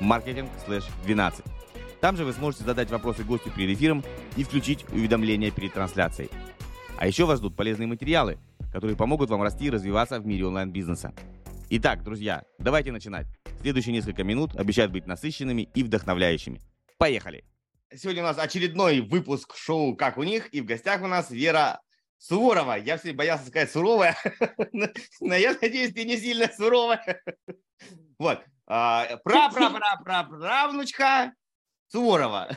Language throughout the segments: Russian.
marketing/12. Там же вы сможете задать вопросы гостю перед эфиром и включить уведомления перед трансляцией. А еще вас ждут полезные материалы, которые помогут вам расти и развиваться в мире онлайн-бизнеса. Итак, друзья, давайте начинать. Следующие несколько минут обещают быть насыщенными и вдохновляющими. Поехали! Сегодня у нас очередной выпуск шоу «Как у них», и в гостях у нас Вера Суворова. Я все боялся сказать суровая, но я надеюсь, ты не сильно суровая. Вот. А, Пра-пра-пра-пра-правнучка Суворова.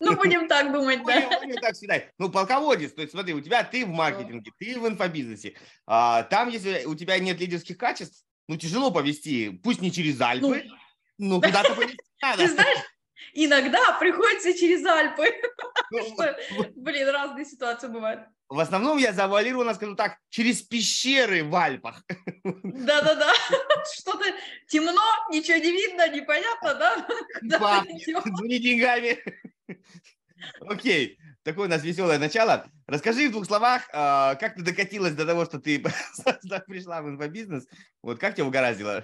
Ну, будем так думать, да. Будем, будем так считать. Ну, полководец, то есть смотри, у тебя ты в маркетинге, ты в инфобизнесе. А, там, если у тебя нет лидерских качеств, ну, тяжело повести, пусть не через Альпы, ну, ну куда-то повести надо. Ты знаешь, иногда приходится через Альпы. Ну, блин, разные ситуации бывают. В основном я завуалированно скажу так, через пещеры в Альпах. Да-да-да, что-то темно, ничего не видно, непонятно, да? Пахнет, не деньгами. Окей, такое у нас веселое начало. Расскажи в двух словах, а, как ты докатилась до того, что ты пришла в инфобизнес? Вот как тебя угораздило?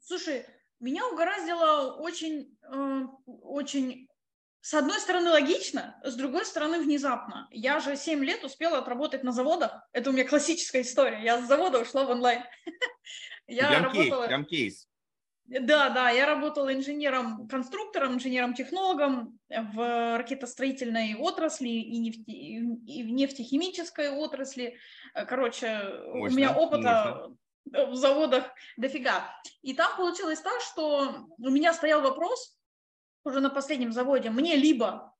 Слушай, меня угораздило очень, э, очень с одной стороны логично, с другой стороны внезапно. Я же 7 лет успела отработать на заводах. Это у меня классическая история. Я с завода ушла в онлайн. Я прям работала... кейс, кейс. Да, да, я работала инженером-конструктором, инженером-технологом в ракетостроительной отрасли и, нефти, и в нефтехимической отрасли. Короче, мощно, у меня опыта мощно. в заводах дофига. И там получилось так, что у меня стоял вопрос, уже на последнем заводе, мне либо,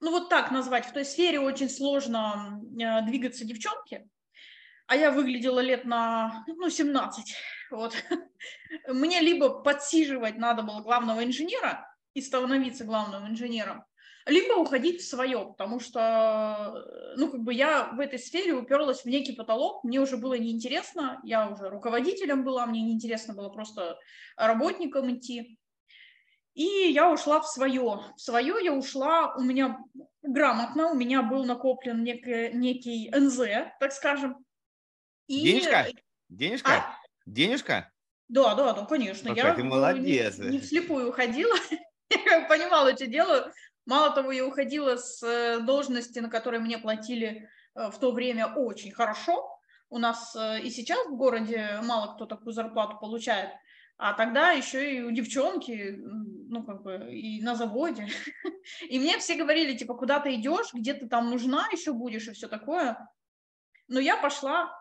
ну вот так назвать, в той сфере очень сложно э, двигаться девчонке, а я выглядела лет на, ну, 17, вот. Мне либо подсиживать надо было главного инженера и становиться главным инженером, либо уходить в свое, потому что, ну, как бы я в этой сфере уперлась в некий потолок, мне уже было неинтересно, я уже руководителем была, мне неинтересно было просто работником идти. И я ушла в свое. В свое я ушла, у меня грамотно, у меня был накоплен некий, некий НЗ, так скажем. И... Денежка? Денежка? А? Денежка? Да, да, да, конечно. Какая я ты молодец. Не, не вслепую уходила, я понимала, что делаю. Мало того, я уходила с э, должности, на которой мне платили э, в то время очень хорошо. У нас э, и сейчас в городе мало кто такую зарплату получает. А тогда еще и у девчонки, ну, как бы, и на заводе. И мне все говорили, типа, куда ты идешь, где ты там нужна еще будешь и все такое. Но я пошла,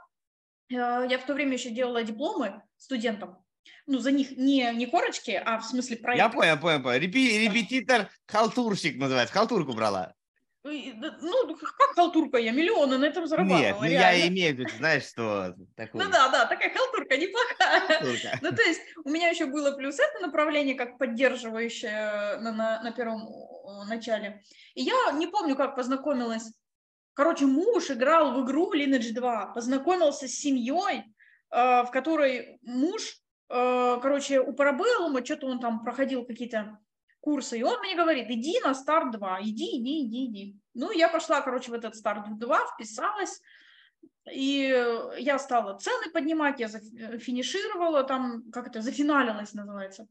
э, я в то время еще делала дипломы студентам. Ну, за них не, не корочки, а в смысле проект. Я понял, понял, понял. Репи, репетитор, халтурщик называется, халтурку брала. Ну, как халтурка, я миллионы на этом зарабатывала. Нет, ну я имею в виду, знаешь, что такое. Ну да, да, такая халтурка неплохая. Халтурка. Ну то есть у меня еще было плюс это направление, как поддерживающее на, на, на первом начале. И я не помню, как познакомилась. Короче, муж играл в игру Lineage 2, познакомился с семьей, э, в которой муж, э, короче, у Парабеллума, что-то он там проходил какие-то курсы, и он мне говорит, иди на старт 2, иди, иди, иди, иди. Ну, я пошла, короче, в этот старт 2, вписалась, и я стала цены поднимать, я зафинишировала там, как это, зафиналилась называется.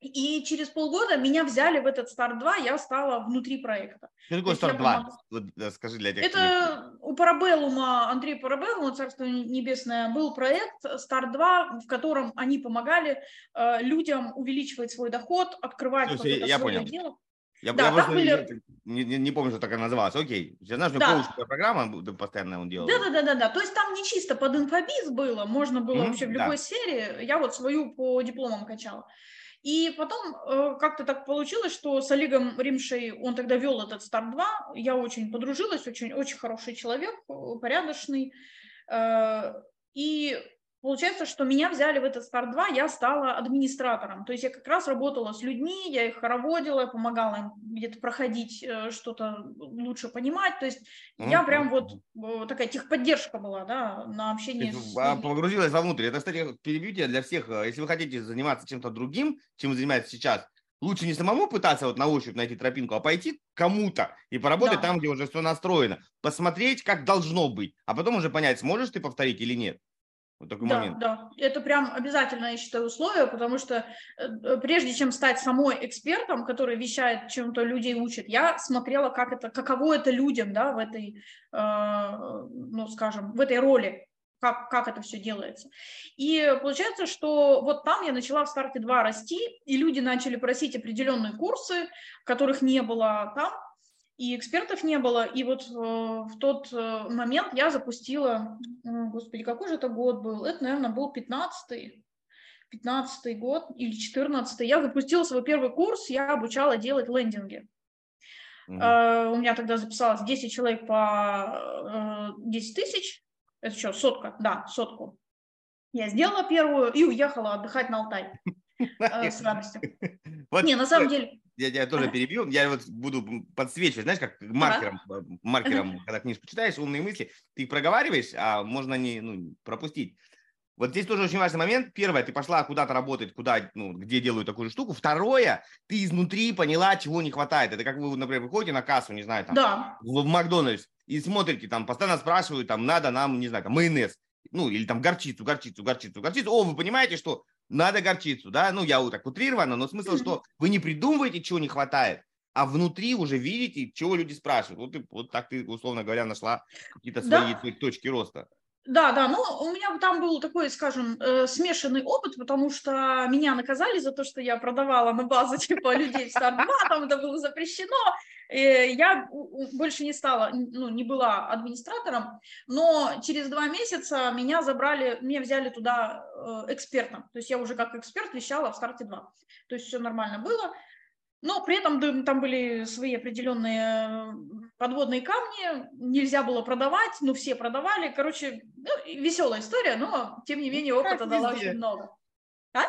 И через полгода меня взяли в этот старт 2, я стала внутри проекта. Что такое старт 2? Вот, скажи для тех, Это у Парабеллума, Андрея Парабеллума, Царство Небесное, был проект старт 2, в котором они помогали э, людям увеличивать свой доход, открывать Слушай, я свое понял. дело. Я, да, я просто были... не, не, не помню, что так она называлась. Окей. Я знаю, что да. коучная программа постоянно он делал. Да, да, да, да, да. То есть там не чисто под инфобиз было, можно было mm-hmm, вообще в любой да. сфере. Я вот свою по дипломам качала. И потом э, как-то так получилось, что с Олегом Римшей, он тогда вел этот старт-2, я очень подружилась, очень, очень хороший человек, э, порядочный. Э, и получается, что меня взяли в этот старт 2, я стала администратором. То есть я как раз работала с людьми, я их хороводила, помогала им где-то проходить, э, что-то лучше понимать. То есть mm-hmm. я прям вот э, такая техподдержка была, да, на общении с а. Погрузилась вовнутрь. Это, кстати, перебью для всех. Э, если вы хотите заниматься чем-то другим, чем вы занимаетесь сейчас, лучше не самому пытаться вот на ощупь найти тропинку, а пойти кому-то и поработать да. там, где уже все настроено. Посмотреть, как должно быть, а потом уже понять, сможешь ты повторить или нет. Вот такой да, момент. Да, это прям обязательно, я считаю, условие, потому что э, прежде чем стать самой экспертом, который вещает, чем-то людей учит, я смотрела, как это, каково это людям, да, в этой, э, ну, скажем, в этой роли, как, как это все делается. И получается, что вот там я начала в старте 2 расти, и люди начали просить определенные курсы, которых не было там, и экспертов не было. И вот э, в тот э, момент я запустила, господи, какой же это год был? Это, наверное, был 15-й. 15 год или 14 я запустила свой первый курс, я обучала делать лендинги. Mm-hmm. Uh, у меня тогда записалось 10 человек по uh, 10 тысяч. Это что, сотка? Да, сотку. Я сделала первую и уехала отдыхать на Алтай uh, с радостью. Не, на самом деле я тебя тоже перебью, я вот буду подсвечивать, знаешь, как маркером, ага. маркером когда книжку читаешь, умные мысли, ты их проговариваешь, а можно не ну, пропустить. Вот здесь тоже очень важный момент. Первое, ты пошла куда-то работать, куда, ну, где делают такую же штуку. Второе, ты изнутри поняла, чего не хватает. Это как вы, например, выходите на кассу, не знаю, там, да. в, в Макдональдс и смотрите, там, постоянно спрашивают, там, надо нам, не знаю, там, майонез, ну, или там горчицу, горчицу, горчицу, горчицу. О, вы понимаете, что надо горчицу, да, ну я вот так утрированно, но смысл, что вы не придумываете, чего не хватает, а внутри уже видите, чего люди спрашивают. Вот, вот так ты, условно говоря, нашла какие-то свои да. точки роста. Да, да, но у меня там был такой, скажем, э, смешанный опыт, потому что меня наказали за то, что я продавала на базу типа людей в Стар-2, там это было запрещено, я больше не стала, ну, не была администратором, но через два месяца меня забрали, меня взяли туда э, экспертом, то есть я уже как эксперт вещала в Старте 2, то есть все нормально было, но при этом там были свои определенные подводные камни, нельзя было продавать, но все продавали. Короче, ну, веселая история, но тем не менее опыта дала очень много. А?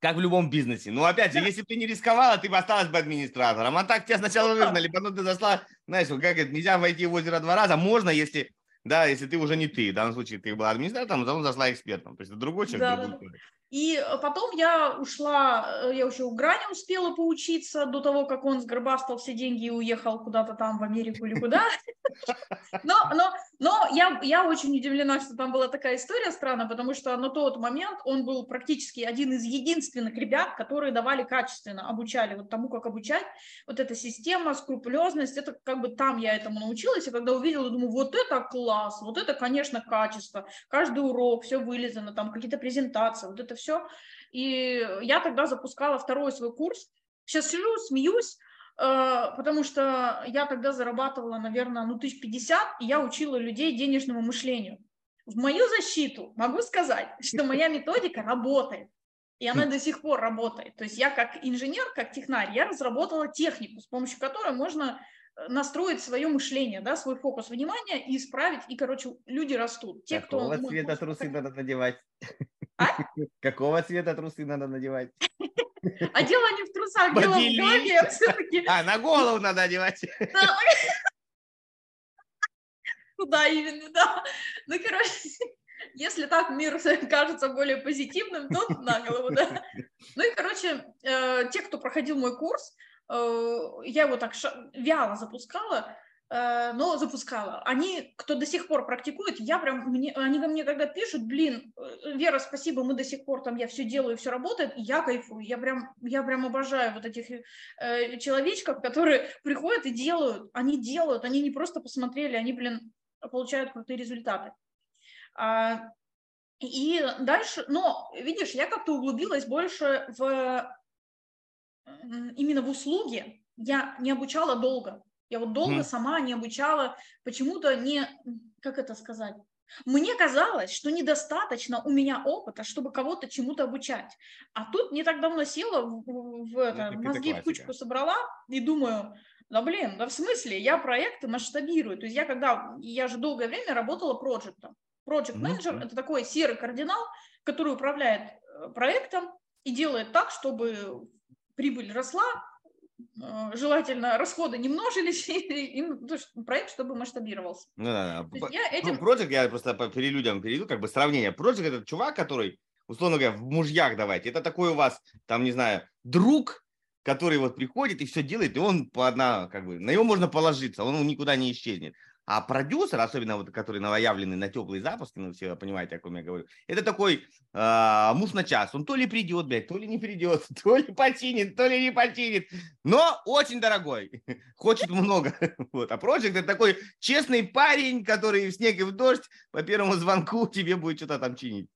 Как в любом бизнесе. Ну, опять же, если бы ты не рисковала, ты бы осталась бы администратором. А так тебя сначала выгнали, потом ты зашла, знаешь, как это, нельзя войти в озеро два раза. Можно, если, да, если ты уже не ты. В данном случае ты была администратором, а потом зашла экспертом. То есть это другой человек, да, другой человек. И э, потом я ушла, э, я еще у Грани успела поучиться до того, как он сгробастал все деньги и уехал куда-то там в Америку или куда. Но, но, но я, я очень удивлена, что там была такая история странная, потому что на тот момент он был практически один из единственных ребят, которые давали качественно, обучали вот тому, как обучать. Вот эта система, скрупулезность, это как бы там я этому научилась, и когда увидела, думаю, вот это класс, вот это, конечно, качество. Каждый урок, все вылезано, там какие-то презентации, вот это все все. И я тогда запускала второй свой курс. Сейчас сижу, смеюсь, э, потому что я тогда зарабатывала, наверное, ну, тысяч пятьдесят, и я учила людей денежному мышлению. В мою защиту могу сказать, что моя методика работает. И она до сих пор работает. То есть я как инженер, как технарь, я разработала технику, с помощью которой можно э, настроить свое мышление, да, свой фокус внимания и исправить. И, короче, люди растут. Те, Какого кто цвета трусы надо надевать? А? Какого цвета трусы надо надевать? А дело не в трусах, дело в голове все-таки. А, на голову надо одевать. Куда именно, да. Ну, короче, если так мир кажется более позитивным, то на голову, да. Ну и, короче, э, те, кто проходил мой курс, э, я его так вяло запускала, но запускала. Они, кто до сих пор практикует, я прям, мне, они ко мне когда пишут, блин, э, Вера, спасибо, мы до сих пор там, я все делаю, все работает, я кайфую, я прям, я прям обожаю вот этих э, человечков, которые приходят и делают, они делают, они не просто посмотрели, они, блин, получают крутые результаты. А, и дальше, но, видишь, я как-то углубилась больше в именно в услуги, я не обучала долго, я вот долго mm. сама не обучала, почему-то не, как это сказать, мне казалось, что недостаточно у меня опыта, чтобы кого-то чему-то обучать. А тут не так давно села в, в это, ну, мозги в кучку собрала и думаю, да блин, да в смысле, я проекты масштабирую. То есть я когда, я же долгое время работала проектом. Project Manager mm-hmm. это такой серый кардинал, который управляет э, проектом и делает так, чтобы прибыль росла, желательно расходы не множились, и, ну, то есть проект, чтобы масштабировался. Ну да, да. Я этим... Project, я просто по перелюдям перейду, как бы сравнение. Project это чувак, который, условно говоря, в мужьях давайте, это такой у вас, там, не знаю, друг, который вот приходит и все делает, и он по одна, как бы, на него можно положиться, он никуда не исчезнет. А продюсер, особенно вот который новоявленный на теплый запуск, ну все понимаете, о ком я говорю, это такой э, муж на час. Он то ли придет, блядь, то ли не придет, то ли починит, то ли не починит. Но очень дорогой, хочет много. Вот. А Project это такой честный парень, который в снег и в дождь по первому звонку тебе будет что-то там чинить.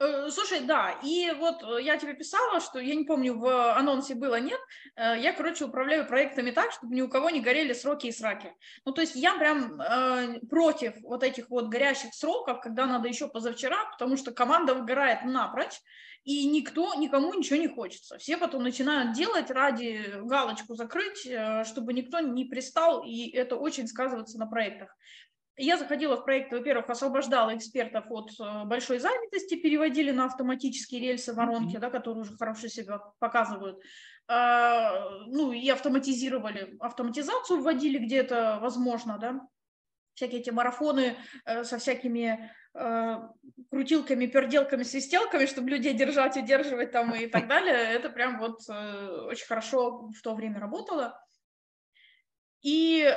Э, слушай, да, и вот э, я тебе писала, что я не помню, в анонсе было, нет, э, я, короче, управляю проектами так, чтобы ни у кого не горели сроки и сраки. Ну, то есть я прям э, против вот этих вот горящих сроков, когда надо еще позавчера, потому что команда выгорает напрочь, и никто, никому ничего не хочется. Все потом начинают делать ради галочку закрыть, чтобы никто не пристал, и это очень сказывается на проектах. Я заходила в проект, во-первых, освобождала экспертов от э, большой занятости, переводили на автоматические рельсы воронки, mm-hmm. да, которые уже хорошо себя показывают. А, ну и автоматизировали, автоматизацию вводили где это возможно, да. Всякие эти марафоны э, со всякими э, крутилками, перделками, свистелками, чтобы людей держать, удерживать там и так далее. Это прям вот очень хорошо в то время работало. И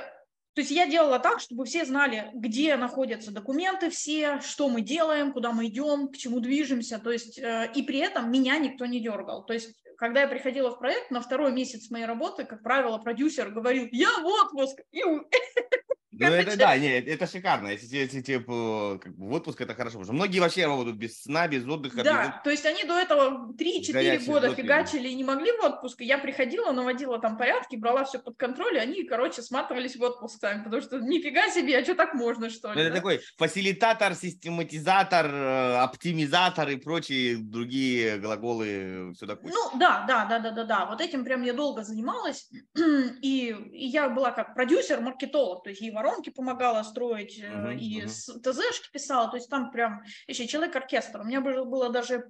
то есть я делала так, чтобы все знали, где находятся документы все, что мы делаем, куда мы идем, к чему движемся. То есть э, и при этом меня никто не дергал. То есть когда я приходила в проект, на второй месяц моей работы, как правило, продюсер говорил, я в отпуск, и ну, это да, нет, это шикарно. Если, если типа, как бы, в отпуск, это хорошо. Потому что многие вообще работают без сна, без отдыха. Да, без... то есть они до этого 3-4 года фигачили и не могли в отпуск. И я приходила, наводила там порядки, брала все под контроль, и они, короче, сматывались в отпуск сами. Потому что нифига себе, а что так можно, что ли? Это да? такой фасилитатор, систематизатор, э, оптимизатор и прочие другие глаголы. Все такое. Ну, да, да, да, да, да, да. Вот этим прям я долго занималась. и, и я была как продюсер, маркетолог. То есть и воронки помогала строить, uh-huh, и uh-huh. ТЗшки писала, то есть там прям еще человек-оркестр. У меня было, даже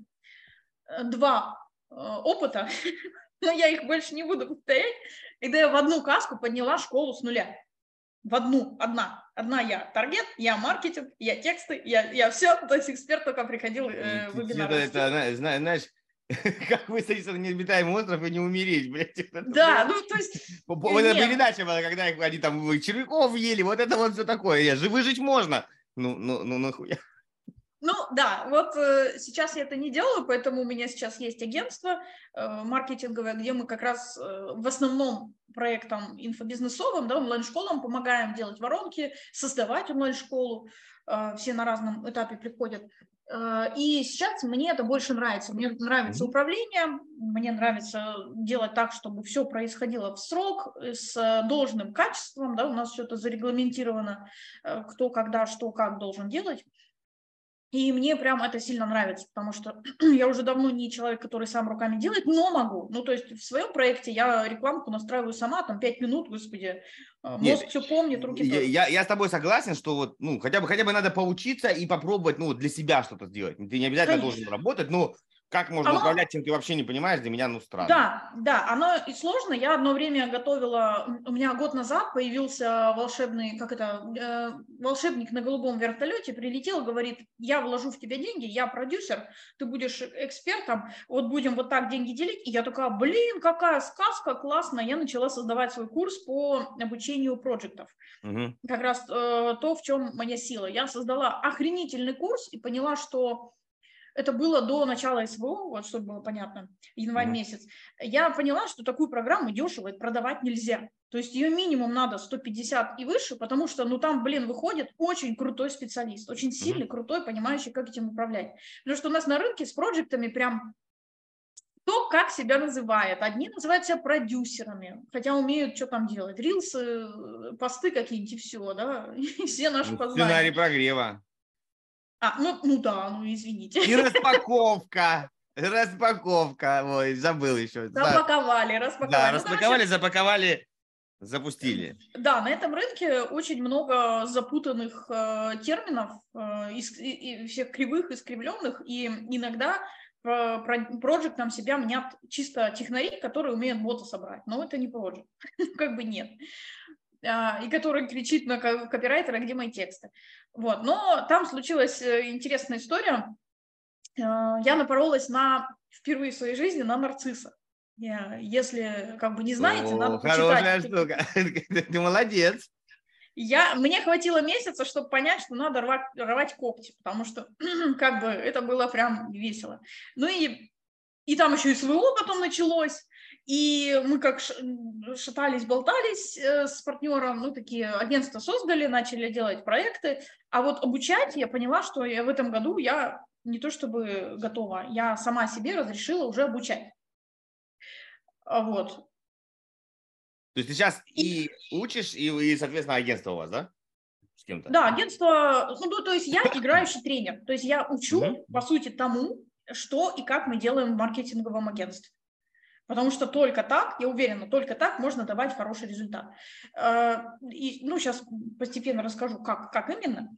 э, два э, опыта, но я их больше не буду повторять, когда я в одну каску подняла школу с нуля. В одну, одна. Одна я таргет, я маркетинг, я тексты, я, я все. То есть эксперт только приходил э, в вебинар. Знаешь, как высадиться на необитаемый остров и не умереть, блядь. Да, ну то есть... Вот эта передача была, когда они там червяков ели, вот это вот все такое. Живы жить можно. Ну, ну, ну, нахуя. Ну да, вот э, сейчас я это не делаю, поэтому у меня сейчас есть агентство э, маркетинговое, где мы как раз э, в основном проектам инфобизнесовым, да, онлайн-школам помогаем делать воронки, создавать онлайн-школу. Э, все на разном этапе приходят. Э, и сейчас мне это больше нравится. Мне нравится управление, мне нравится делать так, чтобы все происходило в срок, э, с должным качеством. Да, у нас все это зарегламентировано, кто, когда, что, как должен делать. И мне прям это сильно нравится, потому что я уже давно не человек, который сам руками делает, но могу. Ну, то есть в своем проекте я рекламку настраиваю сама, там, пять минут, господи, а, мозг Нет, все помнит, руки я, я, я с тобой согласен, что вот, ну, хотя бы, хотя бы надо поучиться и попробовать, ну, для себя что-то сделать. Ты не обязательно Конечно. должен работать, но как можно оно... управлять, чем ты вообще не понимаешь, для меня, ну, странно. Да, да, оно и сложно. Я одно время готовила, у меня год назад появился волшебный, как это, э, волшебник на голубом вертолете, прилетел, говорит, я вложу в тебя деньги, я продюсер, ты будешь экспертом, вот будем вот так деньги делить. И я такая, блин, какая сказка, классно. Я начала создавать свой курс по обучению проектов. Угу. Как раз э, то, в чем моя сила. Я создала охренительный курс и поняла, что это было до начала СВО, вот чтобы было понятно, январь mm-hmm. месяц, я поняла, что такую программу дешево продавать нельзя. То есть ее минимум надо 150 и выше, потому что, ну, там, блин, выходит очень крутой специалист, очень сильный, mm-hmm. крутой, понимающий, как этим управлять. Потому что у нас на рынке с проектами прям кто как себя называет. Одни называют себя продюсерами, хотя умеют что там делать. Рилсы, посты какие-нибудь и все, да, и все наши ну, познания. Сценарий прогрева. А, ну, ну да, ну извините. И распаковка. Распаковка. Ой, забыл еще. Запаковали, распаковали. Да, распаковали, запаковали Запустили. Да, на этом рынке очень много запутанных э, терминов, э, и, и, всех кривых, искривленных, и иногда проект нам себя мнят чисто технари, которые умеют бота собрать. Но это не проект, как бы нет. А, и который кричит на копирайтера, где мои тексты. Вот. Но там случилась э, интересная история. А, я напоролась на впервые в своей жизни на нарцисса. Если как бы не знаете, О, надо хорошая почитать. штука. Ты молодец. Я, мне хватило месяца, чтобы понять, что надо рвать, рвать когти, потому что как бы это было прям весело. Ну и, и там еще и СВО потом началось, и мы как шатались, болтались э, с партнером, ну такие агентства создали, начали делать проекты, а вот обучать я поняла, что я в этом году я не то чтобы готова, я сама себе разрешила уже обучать. А вот. То есть ты сейчас и учишь, и, и соответственно, агентство у вас, да? С кем-то? Да, агентство, ну, то есть я играющий тренер, то есть я учу, по сути, тому, что и как мы делаем в маркетинговом агентстве. Потому что только так, я уверена, только так можно давать хороший результат. Э, и, ну, сейчас постепенно расскажу, как, как именно.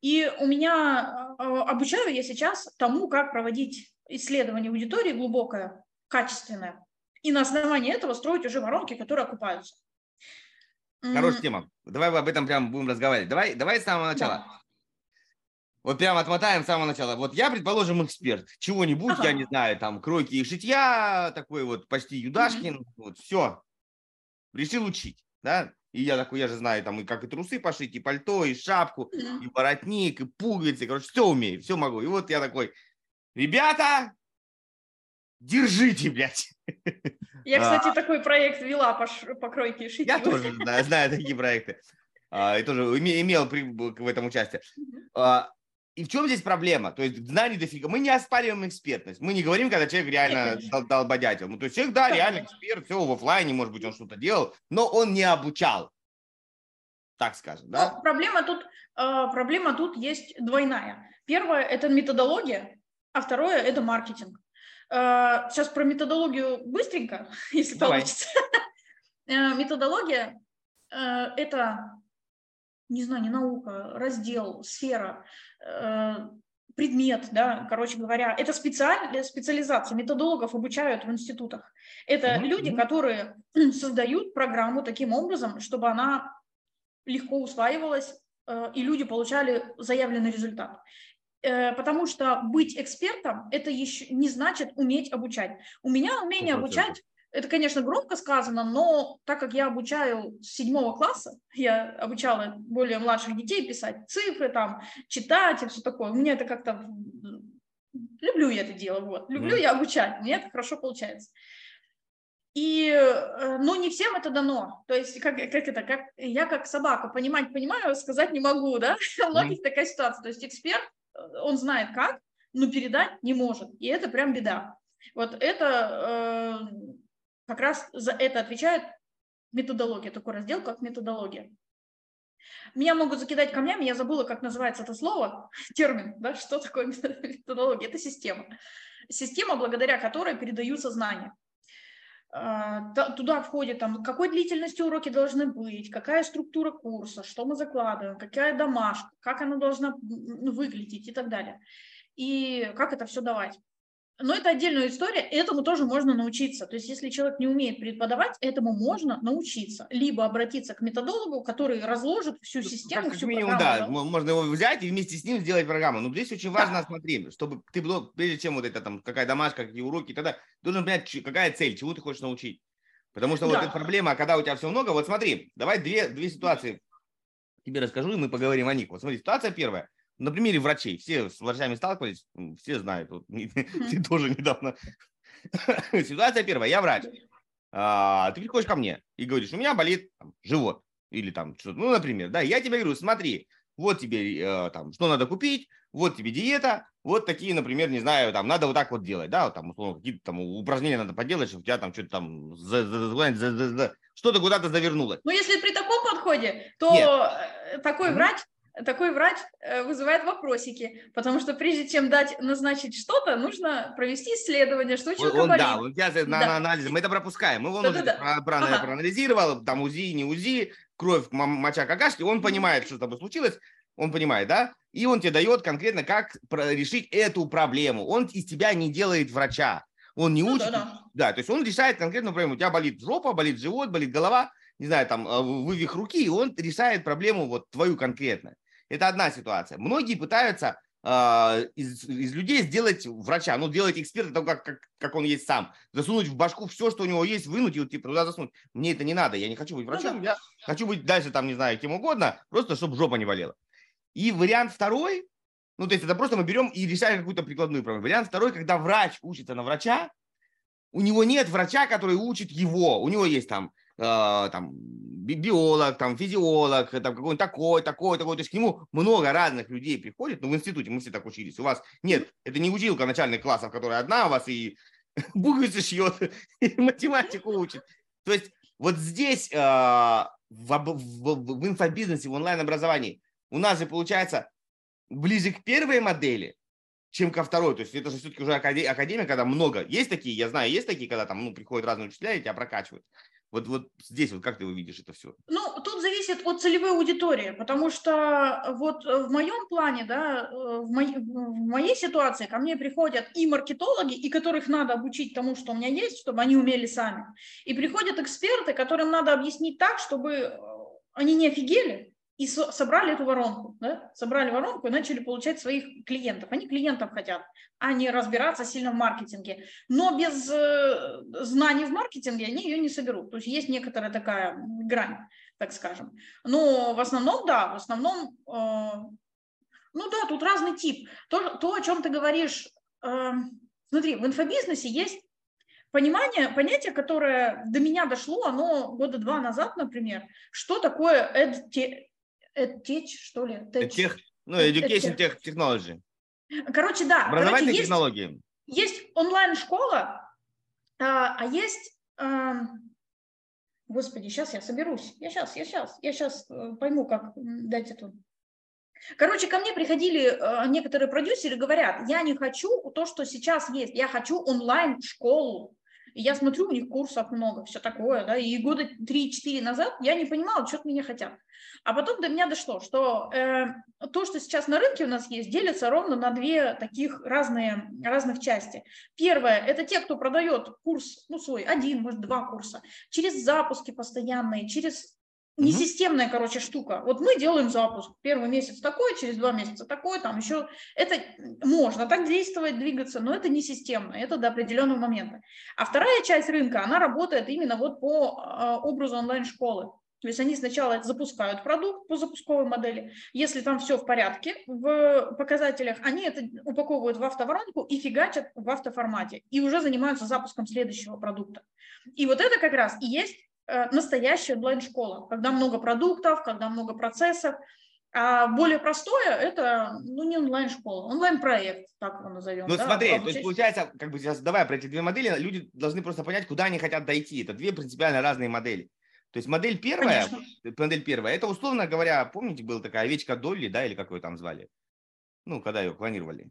И у меня э, обучаю я сейчас тому, как проводить исследование аудитории глубокое, качественное, и на основании этого строить уже воронки, которые окупаются. Хорошая тема. Давай об этом прям будем разговаривать. Давай, давай с самого начала. Да. Вот прям отмотаем с самого начала. Вот я, предположим, эксперт чего-нибудь, ага. я не знаю, там, кройки и шитья, такой вот почти Юдашкин, mm-hmm. вот, все. Решил учить, да? И я такой, я же знаю, там, и как и трусы пошить, и пальто, и шапку, mm-hmm. и воротник, и пуговицы, короче, все умею, все могу. И вот я такой, ребята, держите, блядь. Я, кстати, а, такой проект вела по, по кройке и шитью. Я тоже да, знаю такие проекты. А, и тоже имел в этом участие. А, и в чем здесь проблема? То есть знаний дофига. Мы не оспариваем экспертность. Мы не говорим, когда человек реально дол- долбодятел. Ну, то есть человек, да, реально эксперт, все, в офлайне, может быть, он что-то делал, но он не обучал. Так скажем, да? Ну, проблема тут, э, проблема тут есть двойная. Первое – это методология, а второе – это маркетинг. Сейчас э, про методологию быстренько, если Давай. получится. Э, методология это, не знаю, не наука, раздел, сфера, предмет, да, короче говоря, это специаль, специализация. Методологов обучают в институтах. Это mm-hmm. люди, которые создают программу таким образом, чтобы она легко усваивалась, и люди получали заявленный результат. Э, потому что быть экспертом – это еще не значит уметь обучать. У меня умение 100%. обучать это, конечно, громко сказано, но так как я обучаю с седьмого класса, я обучала более младших детей писать цифры, там, читать и все такое, меня это как-то... Люблю я это дело, вот. Люблю mm. я обучать, мне это хорошо получается. И, э, но не всем это дано. То есть, как, как это, как я как собака понимать понимаю, сказать не могу, да? У многих mm. такая ситуация. То есть эксперт он знает как, но передать не может. И это прям беда. Вот это э, как раз за это отвечает методология, такой раздел, как методология. Меня могут закидать камнями, я забыла, как называется это слово, термин, да, что такое методология, это система. Система, благодаря которой передаются знания. А, туда входит, там, какой длительности уроки должны быть, какая структура курса, что мы закладываем, какая домашка, как она должна выглядеть и так далее. И как это все давать. Но это отдельная история, этому тоже можно научиться. То есть, если человек не умеет преподавать, этому можно научиться. Либо обратиться к методологу, который разложит всю ну, систему, как всю минимум, программу. Да, можно его взять и вместе с ним сделать программу. Но здесь очень важно, да. смотри, чтобы ты, прежде чем вот это там, какая домашка, какие уроки, тогда должен понять, какая цель, чего ты хочешь научить. Потому что да. вот эта проблема, когда у тебя все много, вот смотри, давай две, две ситуации тебе расскажу, и мы поговорим о них. Вот смотри, ситуация первая – на примере врачей. Все с врачами сталкивались, все знают. Вот, ты тоже недавно. Ситуация первая. Я врач. А, ты приходишь ко мне и говоришь, у меня болит там, живот. Или там что-то, ну, например, да, я тебе говорю, смотри, вот тебе э, там, что надо купить, вот тебе диета, вот такие, например, не знаю, там, надо вот так вот делать, да, вот там, условно, какие-то там упражнения надо поделать, чтобы у тебя там что-то там, что-то куда-то завернулось. Ну, если при таком подходе, то Нет. такой врач такой врач э, вызывает вопросики, потому что прежде чем дать назначить что-то, нужно провести исследование, что у человека он, болит. Да, он сейчас на, да. на анализ, мы это пропускаем. Мы вон да, да, да. Про, ага. проанализировал, там УЗИ, не УЗИ, кровь, моча, какашки, он понимает, что с тобой случилось, он понимает, да? И он тебе дает конкретно, как решить эту проблему. Он из тебя не делает врача. Он не ну, учит. Да, да. да, то есть он решает конкретную проблему. У тебя болит жопа, болит живот, болит голова, не знаю, там, э, вывих руки, и он решает проблему вот твою конкретно. Это одна ситуация. Многие пытаются э, из, из людей сделать врача, ну, делать эксперта того, как, как, как он есть сам. Засунуть в башку все, что у него есть, вынуть и вот, типа, туда засунуть. Мне это не надо, я не хочу быть врачом, ну, да. я хочу быть дальше, там, не знаю, кем угодно, просто чтобы жопа не болела. И вариант второй, ну, то есть это просто мы берем и решаем какую-то прикладную проблему. Вариант второй, когда врач учится на врача, у него нет врача, который учит его. У него есть там, там биолог, там физиолог, там какой-нибудь такой, такой, такой. То есть к нему много разных людей приходит. Ну, в институте мы все так учились. У вас нет, это не училка начальных классов, которая одна у вас и буквицы шьет, и математику учит. То есть вот здесь э, в, в, в инфобизнесе, в онлайн-образовании у нас же получается ближе к первой модели, чем ко второй. То есть это же все-таки уже академия, когда много. Есть такие, я знаю, есть такие, когда там ну, приходят разные учителя и тебя прокачивают. Вот, вот здесь вот как ты увидишь это все? Ну, тут зависит от целевой аудитории, потому что вот в моем плане, да, в, моей, в моей ситуации ко мне приходят и маркетологи, и которых надо обучить тому, что у меня есть, чтобы они умели сами. И приходят эксперты, которым надо объяснить так, чтобы они не офигели, и собрали эту воронку, да? собрали воронку и начали получать своих клиентов. Они клиентов хотят, а не разбираться сильно в маркетинге. Но без э, знаний в маркетинге они ее не соберут. То есть есть некоторая такая грань, так скажем. Но в основном, да, в основном, э, ну да, тут разный тип. То, то о чем ты говоришь, э, смотри, в инфобизнесе есть понимание, понятие, которое до меня дошло, оно года два назад, например, что такое EdTech, что ли? Тех, ну, Education Tech Technology. Короче, да. Образовательные короче, технологии. Есть, есть онлайн-школа, а, а есть... А, господи, сейчас я соберусь. Я сейчас, я сейчас, я сейчас э, пойму, как дать эту... Короче, ко мне приходили э, некоторые продюсеры, говорят, я не хочу то, что сейчас есть, я хочу онлайн-школу. И я смотрю, у них курсов много, все такое, да, и года 3-4 назад я не понимала, что от меня хотят. А потом до меня дошло, что э, то, что сейчас на рынке у нас есть, делится ровно на две таких разные, разных части. Первое – это те, кто продает курс, ну, свой, один, может, два курса, через запуски постоянные, через Несистемная, короче, штука. Вот мы делаем запуск. Первый месяц такой, через два месяца такой, там еще... Это можно так действовать, двигаться, но это не системно, это до определенного момента. А вторая часть рынка, она работает именно вот по а, образу онлайн-школы. То есть они сначала запускают продукт по запусковой модели. Если там все в порядке в показателях, они это упаковывают в автоворонку и фигачат в автоформате. И уже занимаются запуском следующего продукта. И вот это как раз и есть настоящая онлайн-школа, когда много продуктов, когда много процессов. А более простое – это ну, не онлайн-школа, онлайн-проект, так его назовем. Ну да? смотри, то есть получается, как бы сейчас давай про эти две модели, люди должны просто понять, куда они хотят дойти. Это две принципиально разные модели. То есть модель первая, Конечно. модель первая, это условно говоря, помните, была такая овечка Долли, да, или как ее там звали? Ну, когда ее клонировали.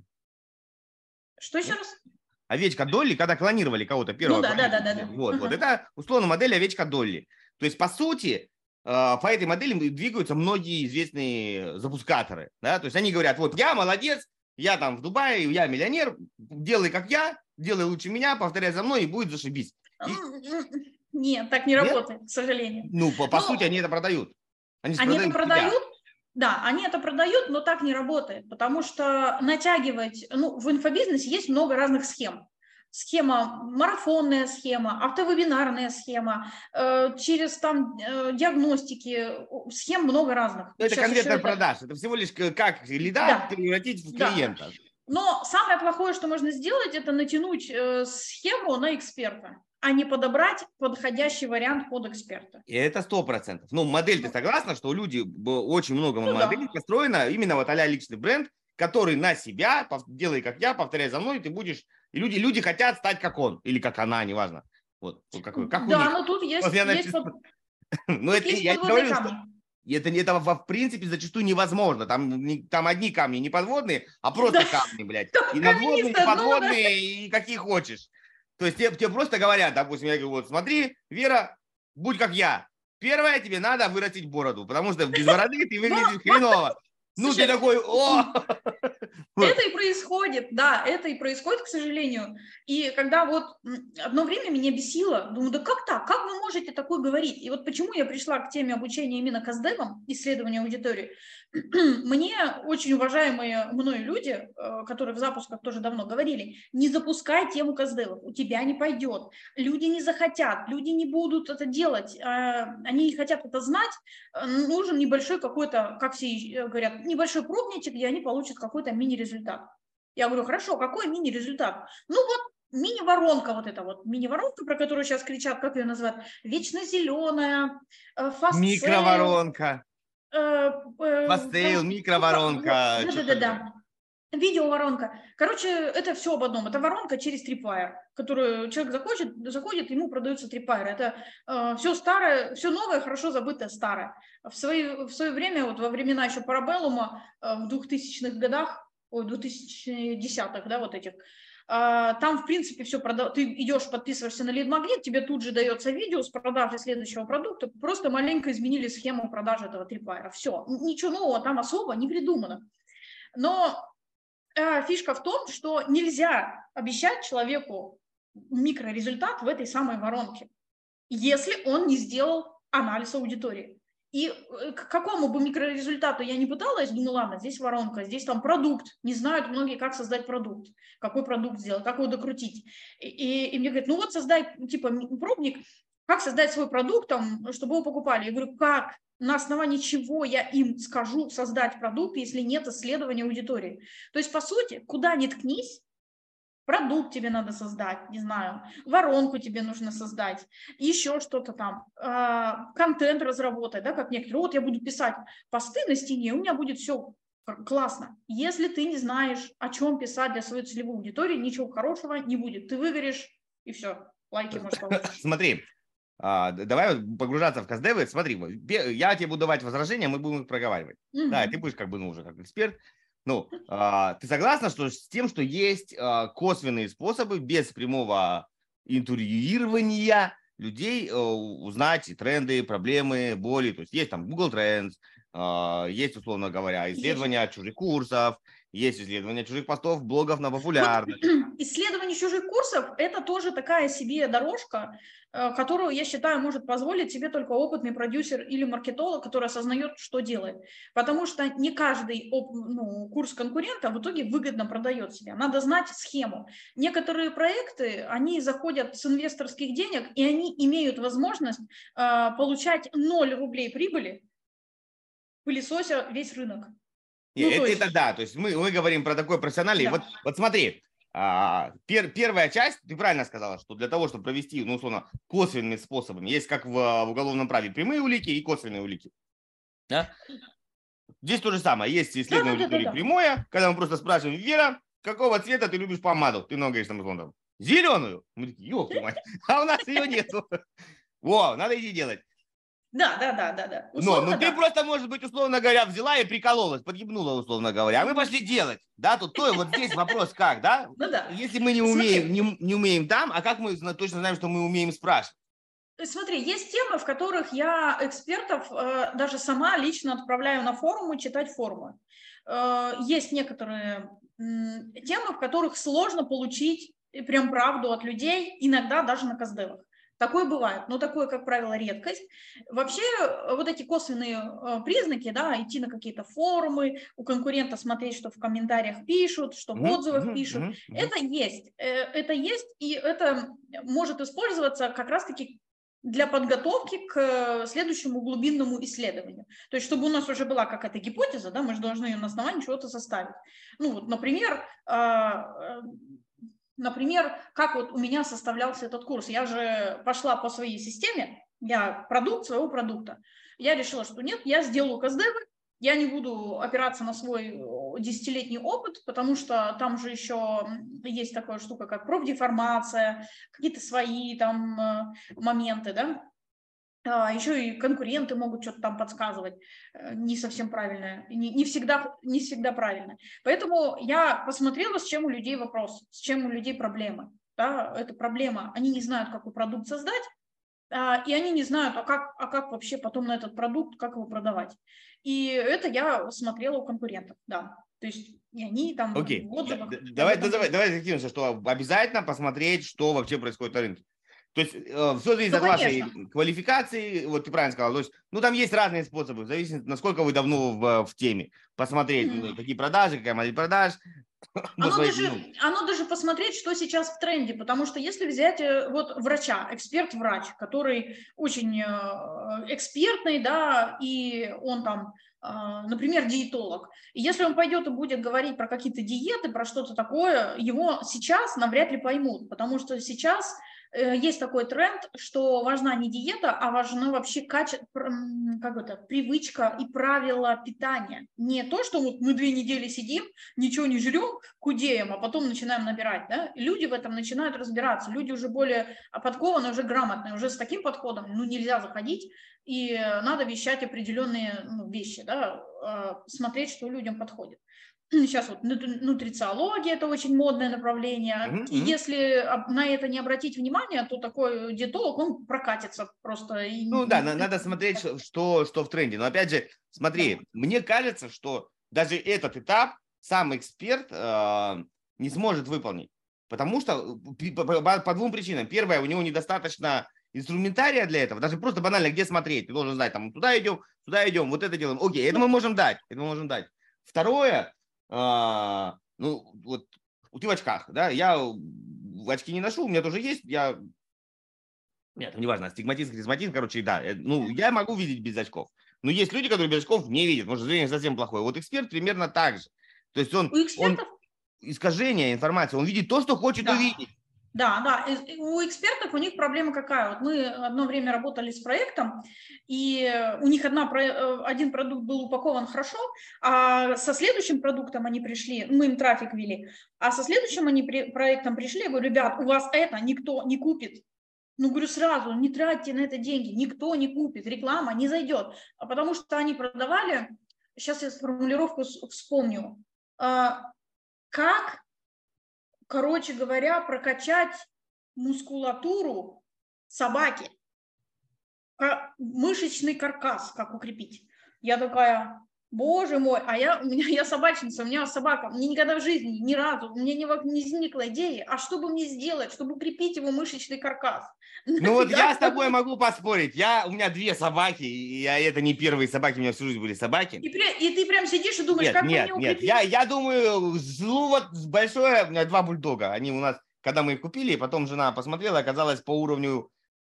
Что еще раз? Овечка Долли, когда клонировали кого-то первого. Ну, да, да, да, да. Вот, вот это условно модель овечка Долли. То есть, по сути, э, по этой модели двигаются многие известные запускаторы. Да? То есть они говорят, вот я молодец, я там в Дубае, я миллионер, делай как я, делай лучше меня, повторяй за мной и будет зашибись. И... Нет, так не Нет? работает, к сожалению. Ну, по, по но... сути, они это продают. Они, они это продают. Да, они это продают, но так не работает, потому что натягивать, ну, в инфобизнесе есть много разных схем. Схема, марафонная схема, автовебинарная схема, э, через там э, диагностики, схем много разных. Но это конверсия это... продаж, это всего лишь как лида да. превратить в клиента. Да. Но самое плохое, что можно сделать, это натянуть э, схему на эксперта а не подобрать подходящий вариант под эксперта. И это сто процентов. Ну, модель, ты согласна, что у люди, очень много ну, моделей да. построено именно вот а личный бренд, который на себя, делай как я, повторяй за мной, ты будешь... И люди, люди хотят стать как он, или как она, неважно. Вот, как, как да, но тут есть... Вот я есть под... ну, это, я говорю, что это, это в принципе зачастую невозможно. Там, там одни камни не подводные, а просто да. камни, блядь. И надводные, и подводные, и какие хочешь. То есть тебе, тебе просто говорят, допустим, я говорю, вот смотри, Вера, будь как я. Первое, тебе надо вырастить бороду, потому что без бороды ты выглядишь хреново. Ну, ты такой, о! Это и происходит, да, это и происходит, к сожалению. И когда вот одно время меня бесило, думаю, да как так, как вы можете такое говорить? И вот почему я пришла к теме обучения именно каздевам, исследования аудитории, мне очень уважаемые мною люди, э, которые в запусках тоже давно говорили, не запускай тему каздевов, у тебя не пойдет, люди не захотят, люди не будут это делать, а, они не хотят это знать, э, нужен небольшой какой-то, как все э, говорят, небольшой пробничек, где они получат какой-то мини-результат. Я говорю, хорошо, какой мини-результат? Ну вот мини-воронка вот эта вот, мини-воронка, про которую сейчас кричат, как ее назвать, вечно зеленая, фаст Микроворонка. Пастейл, э, микроворонка. Да-да-да. Видеоворонка. Короче, это все об одном. Это воронка через Tripwire, которую человек заходит, заходит ему продается Tripwire. Это э, все старое, все новое, хорошо забытое старое. В, свои, в свое время, вот во времена еще Парабеллума, э, в 2000-х годах, ой, 2010-х, да, вот этих, там, в принципе, все продав... ты идешь, подписываешься на лид-магнит, тебе тут же дается видео с продажи следующего продукта, просто маленько изменили схему продажи этого трипайра. Все, ничего нового там особо не придумано. Но э, фишка в том, что нельзя обещать человеку микрорезультат в этой самой воронке, если он не сделал анализ аудитории. И э, к какому бы микрорезультату я не пыталась, думаю, ладно, здесь воронка, здесь там продукт. Не знают многие, как создать продукт, какой продукт сделать, как его докрутить. И, и, и мне говорят, ну вот создай, типа, пробник, как создать свой продукт, там, чтобы его покупали. Я говорю, как? На основании чего я им скажу создать продукт, если нет исследования аудитории? То есть, по сути, куда ни ткнись, продукт тебе надо создать, не знаю, воронку тебе нужно создать, еще что-то там, э, контент разработать, да, как некоторые. Вот я буду писать посты на стене, у меня будет все классно. Если ты не знаешь, о чем писать для своей целевой аудитории, ничего хорошего не будет. Ты выгоришь, и все, лайки можешь получить. Смотри, а, давай погружаться в каздевы. Смотри, я тебе буду давать возражения, мы будем их проговаривать. Угу. Да, ты будешь как бы, ну, уже как эксперт. Ну, а, ты согласна что, с тем, что есть а, косвенные способы без прямого интервьюирования людей а, узнать тренды, проблемы, боли. То есть есть там Google Trends, а, есть, условно говоря, исследования чужих курсов, есть исследования чужих постов, блогов на популярность. Вот, исследование чужих курсов – это тоже такая себе дорожка, э, которую, я считаю, может позволить себе только опытный продюсер или маркетолог, который осознает, что делает. Потому что не каждый ну, курс конкурента в итоге выгодно продает себя. Надо знать схему. Некоторые проекты, они заходят с инвесторских денег, и они имеют возможность э, получать 0 рублей прибыли, пылесося весь рынок. Нет, ну, это, есть... это да, то есть мы, мы говорим про такой профессиональный. Да. Вот, вот смотри, а, пер, первая часть, ты правильно сказала, что для того, чтобы провести, ну, условно, косвенными способами, есть как в, в уголовном праве прямые улики и косвенные улики. Да? Здесь то же самое. Есть исследование да, аудитории да, да, прямое, когда мы просто спрашиваем, Вера, какого цвета ты любишь помаду? Ты много говоришь там, условно, зеленую. Мы такие, ёлки мать, а у нас ее нету. Во, надо идти делать. Да, да, да, да, да. Условно, но, ну да. ты просто, может быть, условно говоря, взяла и прикололась, подъебнула, условно говоря. А мы пошли делать. Да, тут то, вот здесь вопрос как, да? Ну да. Если мы не умеем, не, не умеем там, а как мы точно знаем, что мы умеем спрашивать? Смотри, есть темы, в которых я экспертов э, даже сама лично отправляю на форумы читать форумы. Э, есть некоторые э, темы, в которых сложно получить прям правду от людей, иногда даже на каздевах. Такое бывает, но такое, как правило, редкость. Вообще, э, вот эти косвенные э, признаки, да, идти на какие-то форумы, у конкурента смотреть, что в комментариях пишут, что в отзывах пишут, это есть. Э, это есть, и это может использоваться как раз-таки для подготовки к следующему глубинному исследованию. То есть, чтобы у нас уже была какая-то гипотеза, да, мы же должны ее на основании чего-то составить. Ну, вот, например, а, Например, как вот у меня составлялся этот курс. Я же пошла по своей системе, я продукт своего продукта. Я решила, что нет, я сделаю КСДВ, я не буду опираться на свой десятилетний опыт, потому что там же еще есть такая штука, как профдеформация, какие-то свои там э, моменты, да. А, еще и конкуренты могут что-то там подсказывать э, не совсем правильное, не, не, всегда, не всегда правильно. Поэтому я посмотрела, с чем у людей вопрос, с чем у людей проблемы. Да, это проблема. Они не знают, какой продукт создать, а, и они не знают, а как, а как вообще потом на этот продукт, как его продавать. И это я смотрела у конкурентов, да. То есть и они там Окей. в отзывах... Давай, давай, давай закинемся, что обязательно посмотреть, что вообще происходит на рынке. То есть э, все зависит ну, от вашей квалификации, вот ты правильно сказал. То есть, ну там есть разные способы, зависит, насколько вы давно в, в теме. Посмотреть, mm-hmm. какие продажи, какая модель продаж. Оно даже, оно даже посмотреть, что сейчас в тренде, потому что если взять э, вот врача, эксперт-врач, который очень э, экспертный, да, и он там например, диетолог. И если он пойдет и будет говорить про какие-то диеты, про что-то такое, его сейчас навряд ли поймут, потому что сейчас Э, есть такой тренд, что важна не диета, а важна вообще качество, как это, привычка и правила питания. Не то, что вот мы две недели сидим, ничего не жрем, худеем, а потом начинаем набирать. Да? Люди в этом начинают разбираться. Люди уже более подкованы, уже грамотные, уже с таким подходом ну, нельзя заходить, и надо вещать определенные ну, вещи, да? А, смотреть, что людям подходит сейчас вот нутрициология это очень модное направление. Mm-hmm. И если на это не обратить внимание, то такой диетолог, он прокатится просто. Ну да, надо смотреть, что, что в тренде. Но опять же, смотри, да. мне кажется, что даже этот этап сам эксперт э, не сможет выполнить. Потому что по, по, по двум причинам. Первое, у него недостаточно инструментария для этого, даже просто банально, где смотреть. Ты должен знать, там, туда идем, туда идем, вот это делаем. Окей, это мы можем дать, это мы можем дать. Второе, а, ну, вот ты в очках, да, я в очки не ношу, у меня тоже есть, я, нет, не важно, астигматизм, харизматизм, короче, да, э, ну, я могу видеть без очков, но есть люди, которые без очков не видят, может, зрение совсем плохое, вот эксперт примерно так же, то есть он, он искажение информации, он видит то, что хочет да. увидеть, да, да. У экспертов у них проблема какая? Вот мы одно время работали с проектом, и у них одна, э, один продукт был упакован хорошо, а со следующим продуктом они пришли, мы им трафик вели, а со следующим они при, проектом пришли, я говорю, ребят, у вас это никто не купит. Ну, говорю сразу, не тратьте на это деньги, никто не купит, реклама не зайдет. А потому что они продавали, сейчас я формулировку вспомню, а, как короче говоря, прокачать мускулатуру собаки, мышечный каркас, как укрепить. Я такая, Боже мой, а я, у меня, я собачница, у меня собака, мне никогда в жизни, ни разу, у меня не, не возникла идеи, а что бы мне сделать, чтобы укрепить его мышечный каркас? Ну вот я с тобой могу поспорить, я, у меня две собаки, и я, это не первые собаки, у меня всю жизнь были собаки. И, и ты прям сидишь и думаешь, нет, как нет, мне укрепить? Нет, я, я думаю, ну вот большое, у меня два бульдога, они у нас, когда мы их купили, потом жена посмотрела, оказалось по уровню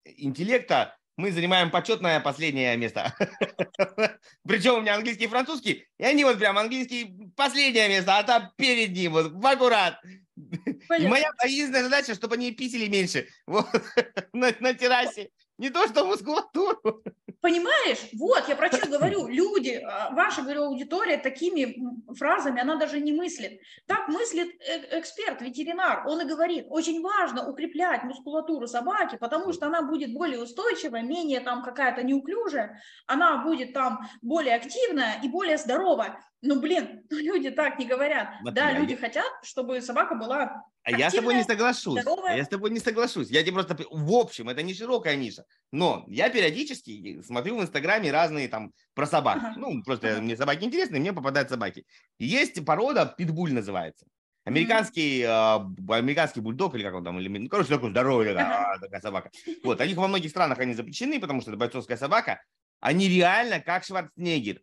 интеллекта, мы занимаем почетное последнее место. Причем у меня английский и французский, и они вот прям английский последнее место, а там перед ним, вот в аккурат. И моя единственная задача, чтобы они писали меньше вот, на, на террасе. Не то, что мускулатуру. Понимаешь? Вот, я про что говорю. Люди, а, ваша, говорю, аудитория такими фразами, она даже не мыслит. Так мыслит э, эксперт, ветеринар. Он и говорит, очень важно укреплять мускулатуру собаки, потому что она будет более устойчивая, менее там какая-то неуклюжая, она будет там более активная и более здоровая. Ну, блин, ну, люди так не говорят. Вот да, люди я... хотят, чтобы собака была а я с тобой не соглашусь. Здоровая. Я с тобой не соглашусь. Я тебе просто... В общем, это не широкая ниша. Но я периодически смотрю в Инстаграме разные там про собак. Ага. Ну, просто ага. мне собаки интересны, мне попадают собаки. Есть порода, питбуль называется. Американский, mm-hmm. э, американский бульдог, или как он там, или, ну, короче, такой здоровый, такая, такая собака. Вот, они во многих странах они запрещены, потому что это бойцовская собака. Они реально как Шварценеггер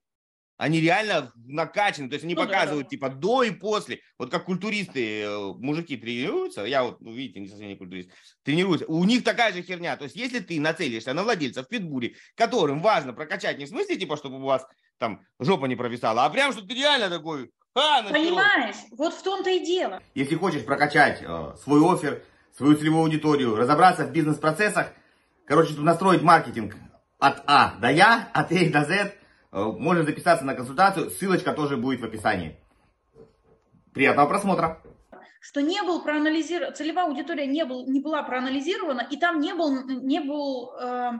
они реально накачаны, то есть они ну, показывают да, да. типа до и после, вот как культуристы, э, мужики тренируются, я вот, ну, видите, не совсем не культурист, тренируются, у них такая же херня, то есть если ты нацелишься на владельцев питбули, которым важно прокачать не в смысле типа, чтобы у вас там жопа не провисала, а прям, что ты реально такой, а, Понимаешь, вот в том-то и дело. Если хочешь прокачать э, свой офер, свою целевую аудиторию, разобраться в бизнес-процессах, короче, тут настроить маркетинг от А до Я, от А до З, Э, можно записаться на консультацию, ссылочка тоже будет в описании. Приятного просмотра! Что не был проанализирован, целевая аудитория не, был, не была проанализирована, и там не был, не был э,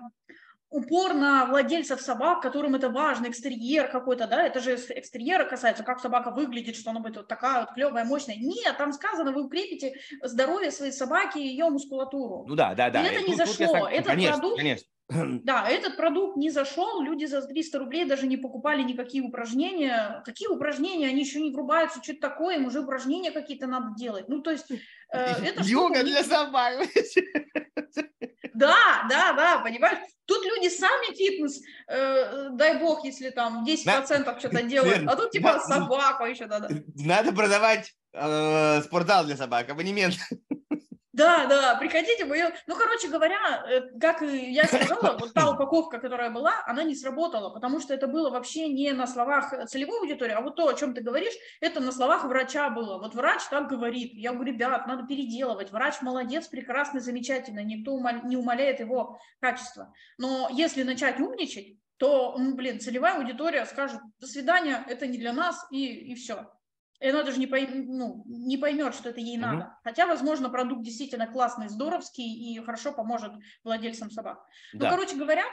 упор на владельцев собак, которым это важно, экстерьер какой-то, да, это же экстерьера касается, как собака выглядит, что она будет вот такая вот клевая, мощная. Нет, там сказано, вы укрепите здоровье своей собаки и ее мускулатуру. Ну да, да, да. И это не Тут- тут я зашло. Этот конечно, продукт конечно. Да, этот продукт не зашел, люди за 300 рублей даже не покупали никакие упражнения. Какие упражнения? Они еще не врубаются, что-то такое, им уже упражнения какие-то надо делать. Ну, то есть, э, это Йога штука для собак. Да, да, да, понимаешь? Тут люди сами фитнес, э, дай бог, если там 10% что-то делают, а тут типа Да. собаку еще надо. Надо продавать э, спортзал для собак, абонемент. Да, да, приходите, мы... её- Ну, короче говоря, э, как я сказала, вот та упаковка, которая была, она не сработала, потому что это было вообще не на словах целевой аудитории, а вот то, о чем ты говоришь, это на словах врача было. Вот врач так говорит. Я говорю, ребят, надо переделывать. Врач молодец, прекрасный, замечательный, никто не умаляет его качество. Но если начать умничать, то, блин, целевая аудитория скажет, до свидания, это не для нас, и, и все. И она даже не, пойм- ну, не поймет, что это ей Мгм. надо. Хотя, возможно, продукт действительно классный, здоровский и хорошо поможет владельцам собак. Ну, Да. короче говоря,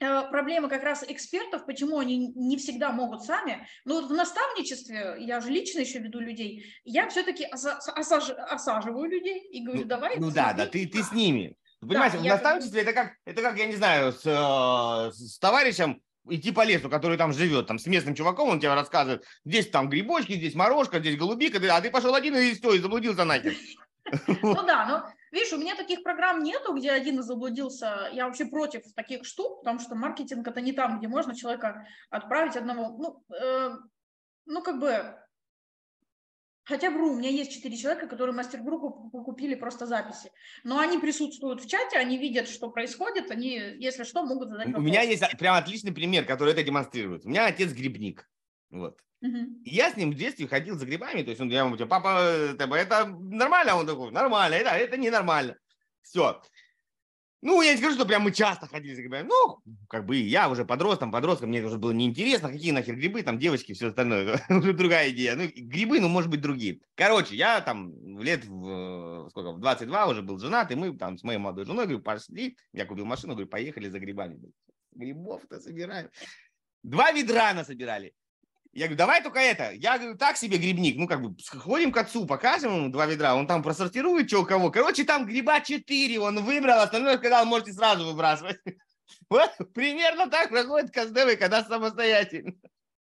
э, проблема как раз экспертов, почему они не всегда могут сами. Но вот в наставничестве, я же лично еще веду людей, я все-таки осаживаю людей и говорю, давай. Ну да, да, ты, ты с ними. Ты Понимаешь, в я наставничестве это как, это как, я не знаю, с, э, с товарищем идти по лесу, который там живет, там с местным чуваком, он тебе рассказывает, здесь там грибочки, здесь морожка, здесь голубика, а ты пошел один и все, и заблудился нахер. Ну да, но видишь, у меня таких программ нету, где один заблудился. Я вообще против таких штук, потому что маркетинг это не там, где можно человека отправить одного. Ну, э, ну как бы, хотя вру, у меня есть четыре человека, которые мастер-группу купили просто записи. Но они присутствуют в чате, они видят, что происходит, они, если что, могут задать У вопрос. меня есть прям отличный пример, который это демонстрирует. У меня отец грибник. Вот. И я с ним в детстве ходил за грибами, то есть он, я ему говорю, папа, это, это нормально? А Он такой, нормально, это, это ненормально. Все. Ну, я не скажу, что прям мы часто ходили за грибами. Ну, как бы я уже подростом, подростком, мне уже было неинтересно, какие нахер грибы, там девочки, все остальное. Уже другая идея. Ну, грибы, ну, может быть, другие. Короче, я там лет в, э, сколько, в 22 уже был женат, и мы там с моей молодой женой, говорю, пошли, я купил машину, говорю, поехали за грибами. Грибов-то собираем. Два ведра насобирали. Я говорю, давай только это. Я говорю, так себе грибник. Ну, как бы, сходим к отцу, покажем ему два ведра, он там просортирует, что у кого. Короче, там гриба четыре, он выбрал, остальное сказал, можете сразу выбрасывать. Вот примерно так проходит каздевы, когда самостоятельно.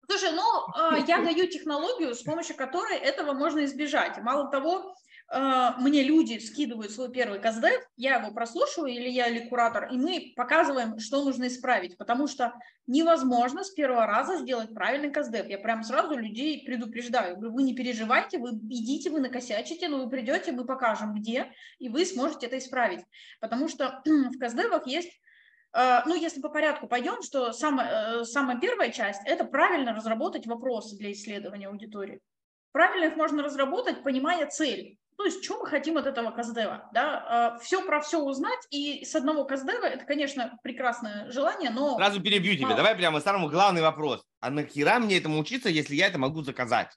Слушай, ну, э, я даю технологию, с помощью которой этого можно избежать. Мало того, мне люди скидывают свой первый каздев, я его прослушиваю, или я, или куратор, и мы показываем, что нужно исправить, потому что невозможно с первого раза сделать правильный каздев. Я прям сразу людей предупреждаю. Говорю, вы не переживайте, вы идите, вы накосячите, но вы придете, мы покажем, где, и вы сможете это исправить. Потому что в каздевах есть Э, ну, если по порядку пойдем, что самая, э, самая первая часть – это правильно разработать вопросы для исследования аудитории. Правильно их можно разработать, понимая цель. То есть, что мы хотим от этого каздева, да? Все про все узнать, и с одного каздева, это, конечно, прекрасное желание, но... Сразу перебью тебя. Давай прямо самый главный вопрос. А нахера мне этому учиться, если я это могу заказать?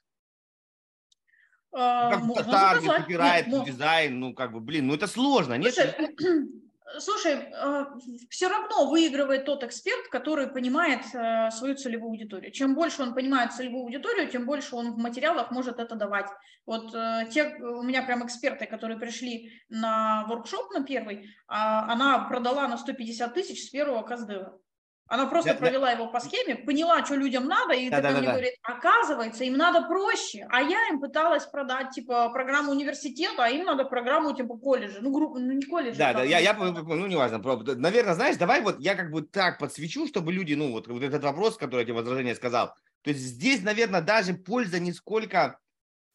э, Как можно таргет, заказать. копирайт, Нет, мо- дизайн, ну, как бы, блин, ну это сложно, нет? Слушай, слушай, все равно выигрывает тот эксперт, который понимает э, свою целевую аудиторию. Чем больше он понимает целевую аудиторию, тем больше он в материалах может это давать. Вот э, те у меня прям эксперты, которые пришли на воркшоп на первый, а, она продала на 150 тысяч с первого каздева. Она просто Да, да. провела его по схеме, поняла, что людям надо, и Да, такая да, мне да, да. говорит, оказывается, им надо проще, а я им пыталась продать, типа, программу университета, а им надо программу, типа, колледжа, ну, группу, ну, не колледжа. Да, да, я, я, п- ну, неважно, наверное, знаешь, давай вот я как бы так подсвечу, чтобы люди, ну, вот, вот этот вопрос, который я тебе возражение сказал, то есть здесь, наверное, даже польза не сколько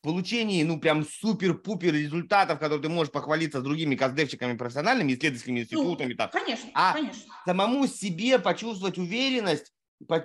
получении, ну, прям супер-пупер результатов, которые ты можешь похвалиться с другими каздевчиками профессиональными, исследовательскими институтами, там, Конечно, А, конечно. самому себе почувствовать уверенность,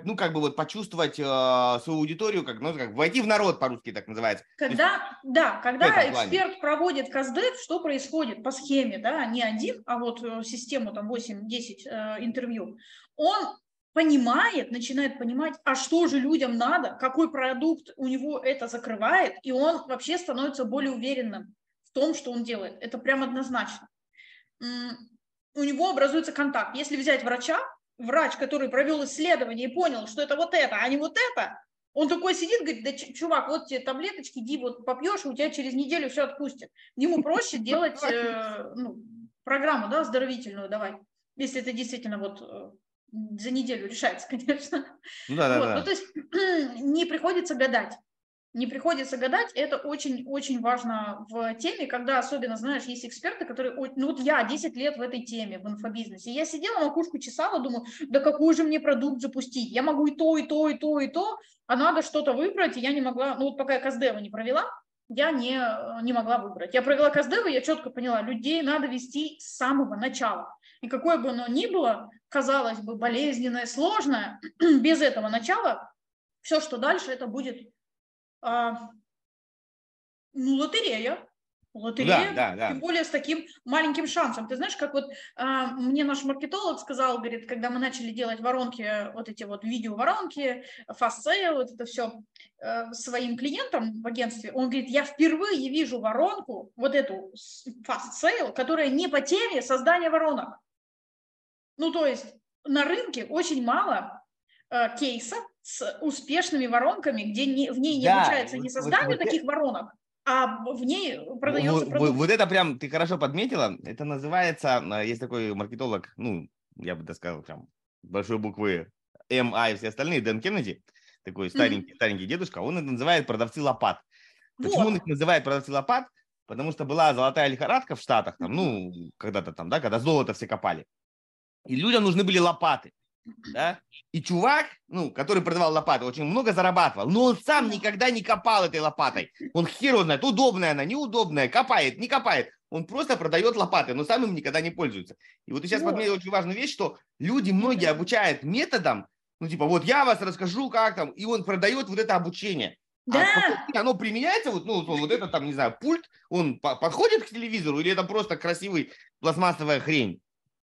ну, как бы вот почувствовать э, свою аудиторию, как, ну, как войти в народ по-русски так называется. Когда, да, когда эксперт проводит КАЗДЕФ, что происходит по схеме, да, не один, а вот э, систему там 8-10 э, интервью, он понимает, начинает понимать, а что же людям надо, какой продукт у него это закрывает, и он вообще становится более уверенным в том, что он делает. Это прям однозначно. У него образуется контакт. Если взять врача, врач, который провел исследование и понял, что это вот это, а не вот это, он такой сидит, говорит, да, чувак, вот тебе таблеточки, иди вот попьешь, и у тебя через неделю все отпустит. Ему проще делать э, ну, программу, да, оздоровительную давай, если это действительно вот э, за неделю решается, конечно. Ну, да, да, вот, да. Ну, то есть не приходится гадать не приходится гадать, это очень-очень важно в теме, когда особенно, знаешь, есть эксперты, которые, ну вот я 10 лет в этой теме, в инфобизнесе, я сидела, макушку чесала, думаю, да какой же мне продукт запустить, я могу и то, и то, и то, и то, а надо что-то выбрать, и я не могла, ну вот пока я Каздева не провела, я не, не могла выбрать. Я провела Каздева, я четко поняла, людей надо вести с самого начала. И какое бы оно ни было, казалось бы, болезненное, сложное, без этого начала, все, что дальше, это будет а, ну, лотерея. Лотерея, да, да, да. тем более с таким маленьким шансом. Ты знаешь, как вот а, мне наш маркетолог сказал, говорит, когда мы начали делать воронки, вот эти вот видео-воронки, sale, вот это все а, своим клиентам в агентстве, он говорит, я впервые вижу воронку, вот эту sale, которая не по теме создания воронок. Ну, то есть на рынке очень мало э, кейсов, с успешными воронками, где не, в ней не да, обучается не созданию вот, таких вот, воронок, а в ней продается вот, продукт. Вот это прям ты хорошо подметила. Это называется, а, есть такой маркетолог, ну, я бы так сказал, прям большой буквы М, А и все остальные, Дэн Кеннеди, такой старенький, mm-hmm. старенький дедушка, он это называет продавцы лопат. Почему вот. он их называет продавцы лопат? Потому что была золотая лихорадка в Штатах, там, ну, когда-то там, да, когда золото все копали. И людям нужны были лопаты да, и чувак, ну, который продавал лопаты, очень много зарабатывал, но он сам никогда не копал этой лопатой. Он хер знает, удобная она, неудобная, копает, не копает. Он просто продает лопаты, но сам им никогда не пользуется. И вот ты сейчас вот. подметил очень важную вещь, что люди многие обучают методом, ну, типа, вот я вас расскажу, как там, и он продает вот это обучение. А да. А оно применяется, вот, ну, вот это там, не знаю, пульт, он подходит к телевизору или это просто красивый пластмассовая хрень?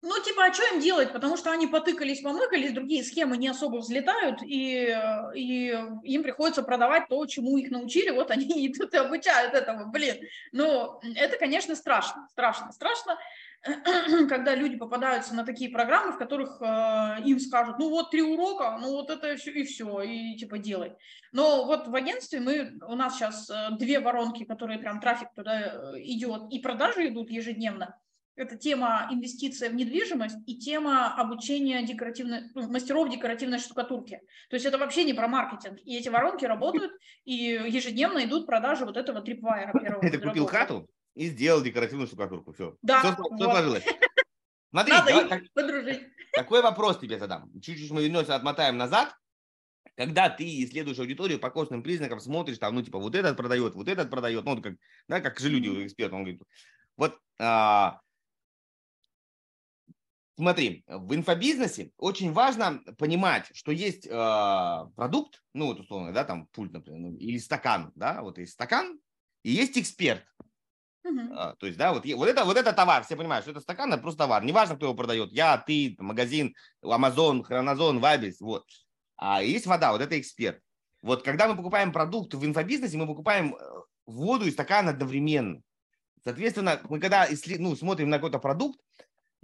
Ну, типа, а что им делать? Потому что они потыкались, помыкались, другие схемы не особо взлетают, и, и им приходится продавать то, чему их научили, вот они идут и обучают этому, блин. Ну, это, конечно, страшно, страшно, страшно, когда люди попадаются на такие программы, в которых э, им скажут, ну вот три урока, ну вот это все и все, и типа делай. Но вот в агентстве мы, у нас сейчас э, две воронки, которые прям трафик туда э, идет, и продажи идут ежедневно, это тема инвестиция в недвижимость и тема обучения декоративной, ну, мастеров декоративной штукатурки. То есть это вообще не про маркетинг. И эти воронки работают, и ежедневно идут продажи вот этого трипвайера первого. Ты купил хату и сделал декоративную штукатурку. Все. Да. Все, вот. все сложилось. Смотри, Надо давай, так, подружить. Такой вопрос тебе задам. Чуть-чуть мы вернемся, отмотаем назад. Когда ты исследуешь аудиторию по костным признакам, смотришь, там, ну, типа, вот этот продает, вот этот продает, ну, как, да, как же люди, эксперты, он говорит, вот а, Смотри, в инфобизнесе очень важно понимать, что есть э, продукт, ну вот условно, да, там пульт, например, ну, или стакан, да, вот есть стакан, и есть эксперт. Uh-huh. А, то есть, да, вот, вот, это, вот это товар, все понимают, что это стакан, это просто товар. Неважно, кто его продает, я, ты, магазин, Amazon, Хронозон, Вабис, вот. А есть вода, вот это эксперт. Вот когда мы покупаем продукт в инфобизнесе, мы покупаем э, воду и стакан одновременно. Соответственно, мы когда ну, смотрим на какой-то продукт,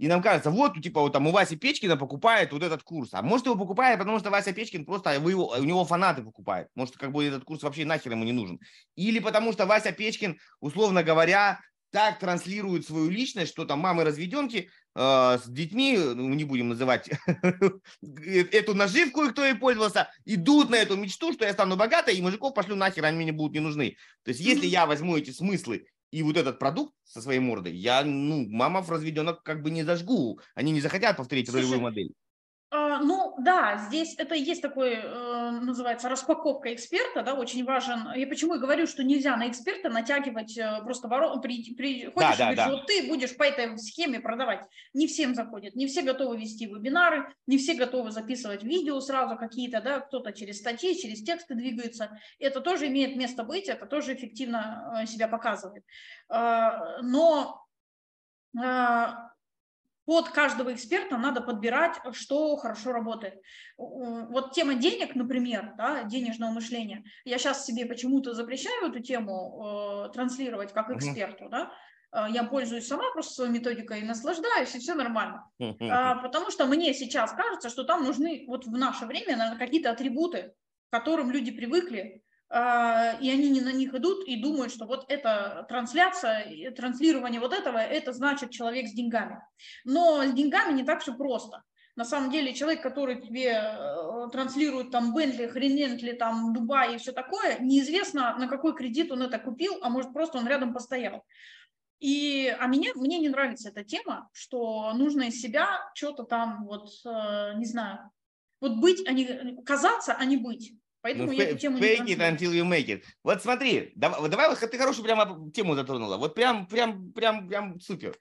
и нам кажется, вот, типа, вот там у Васи Печкина покупает вот этот курс. А может, его покупает, потому что Вася Печкин просто вы его, у него фанаты покупают. Может, как бы этот курс вообще нахер ему не нужен. Или потому что Вася Печкин, условно говоря, так транслирует свою личность, что там мамы разведенки э, с детьми, ну, не будем называть эту наживку, кто ей пользовался, идут на эту мечту, что я стану богатой, и мужиков пошлю нахер, они мне будут не нужны. То есть, если я возьму эти смыслы и вот этот продукт со своей мордой, я, ну, мамов разведенок как бы не зажгу. Они не захотят повторить Слушай, ролевую модель. А, ну да, здесь это и есть такой, э, называется, распаковка эксперта, да, очень важен. Я почему и говорю, что нельзя на эксперта натягивать э, просто ворон, при, приходишь да, да, и говоришь, да. вот ты будешь по этой схеме продавать. Не всем заходит, не все готовы вести вебинары, не все готовы записывать видео сразу какие-то, да, кто-то через статьи, через тексты двигается. Это тоже имеет место быть, это тоже эффективно э, себя показывает. А, но под каждого эксперта надо подбирать, что хорошо работает. Вот тема денег, например, да, денежного мышления, я сейчас себе почему-то запрещаю эту тему э, транслировать как эксперту, да, а, я пользуюсь сама просто своей методикой и наслаждаюсь, и все нормально. А, потому что мне сейчас кажется, что там нужны вот в наше время наверное, какие-то атрибуты, к которым люди привыкли, и они не на них идут и думают, что вот эта трансляция, транслирование вот этого, это значит человек с деньгами. Но с деньгами не так все просто. На самом деле человек, который тебе э, транслирует там Бентли, Хренентли, там Дубай и все такое, неизвестно, на какой кредит он это купил, а может просто он рядом постоял. И, а меня, мне не нравится эта тема, что нужно из себя что-то там, вот, э, не знаю, вот быть, а не, казаться, а не быть. Поэтому ну, я эту тему fake не it until you make it. Вот смотри, давай, давай вот ты хорошую прямо тему затронула. Вот прям, прям, прям, прям супер.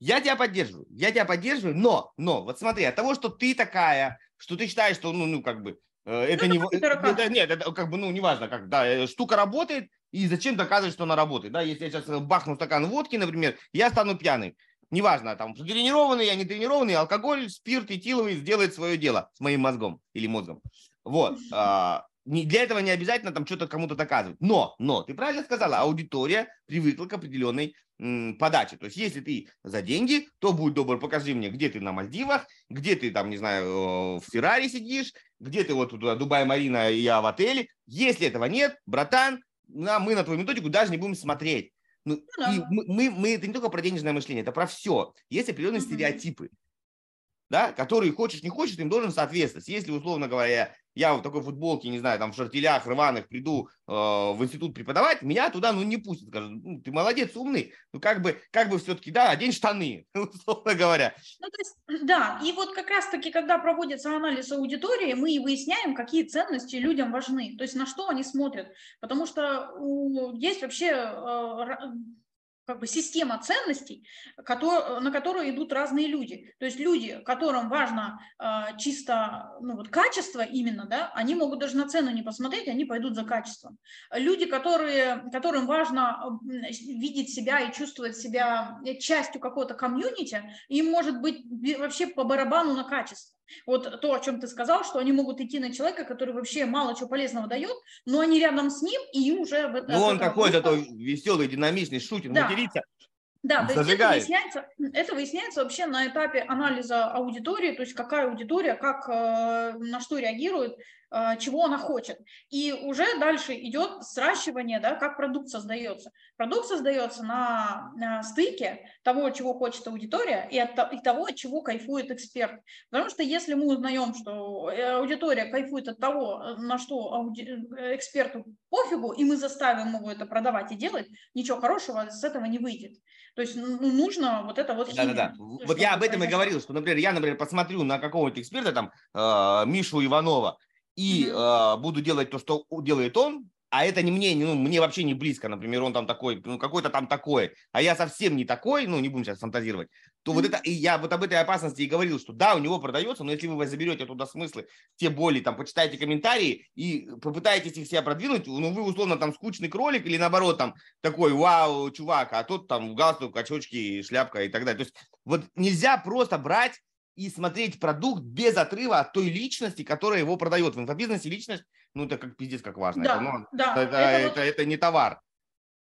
Я тебя поддерживаю, я тебя поддерживаю, но, но, вот смотри, от того, что ты такая, что ты считаешь, что, ну, ну как бы, э, это ну, не, это, нет, это как бы, ну, неважно, как, да, э, штука работает, и зачем доказывать, что она работает, да, если я сейчас бахну стакан водки, например, я стану пьяный, неважно, там, тренированный, я не тренированный, алкоголь, спирт этиловый сделает свое дело с моим мозгом или мозгом, вот, а, не, для этого не обязательно там что-то кому-то доказывать. Но, но, ты правильно сказала, аудитория привыкла к определенной м, подаче. То есть, если ты за деньги, то будь добр, покажи мне, где ты на Мальдивах, где ты там, не знаю, в Феррари сидишь, где ты вот туда, Дубай Марина, и я в отеле. Если этого нет, братан, на, мы на твою методику даже не будем смотреть. Ну, ну, и мы, мы, мы, это не только про денежное мышление, это про все. Есть определенные mm-hmm. стереотипы да, которые хочешь, не хочешь, им должен соответствовать. Если, условно говоря, я в такой футболке, не знаю, там в шартелях рваных приду э, в институт преподавать, меня туда, ну, не пустят. Скажут, ну, ты молодец, умный, ну, как бы, как бы все-таки, да, одень штаны, условно говоря. Ну, то есть, да, и вот как раз-таки, когда проводится анализ аудитории, мы и выясняем, какие ценности людям важны, то есть на что они смотрят. Потому что есть вообще э, как бы система ценностей, на которую идут разные люди. То есть люди, которым важно э, чисто ну, вот, качество именно, да, они могут даже на цену не посмотреть, они пойдут за качеством. Люди, которые, которым важно видеть себя и чувствовать себя частью какого-то комьюнити, им может быть вообще по барабану на качество. Вот то, о чем ты сказал, что они могут идти на человека, который вообще мало чего полезного дает, но они рядом с ним, и им уже... Ну, он такой зато веселый, динамичный, шутит, да. матерится. Да, то есть это выясняется, это выясняется вообще на этапе анализа аудитории, то есть какая аудитория, как, э, на что реагирует, э, чего она хочет. И уже дальше идет сращивание, да, как продукт создается. Продукт создается на, на стыке того, чего хочет аудитория, и, от, и того, от чего кайфует эксперт. Потому что если мы узнаем, что э, аудитория кайфует от того, на что ауди... эксперту пофигу, и мы заставим его это продавать и делать, ничего хорошего с этого не выйдет. То есть ну, нужно вот это вот... Да-да-да. Вот я об этом и говорил, что, например, я, например, посмотрю на какого-то эксперта, там, э, Мишу Иванова, и mm-hmm. э, буду делать то, что делает он, а это не мне, ну, мне вообще не близко, например, он там такой, ну, какой-то там такой, а я совсем не такой, ну, не будем сейчас фантазировать, то mm-hmm. вот это, и я вот об этой опасности и говорил, что да, у него продается, но если вы заберете туда смыслы, те боли, там, почитайте комментарии и попытаетесь их себя продвинуть, ну, вы условно там скучный кролик или наоборот там такой, вау, чувак, а тот там галстук, очочки, шляпка и так далее. То есть вот нельзя просто брать и смотреть продукт без отрыва от той личности, которая его продает. В инфобизнесе личность ну это как пиздец, как важно. Да, это, ну, да, это, это, это, вот... это не товар.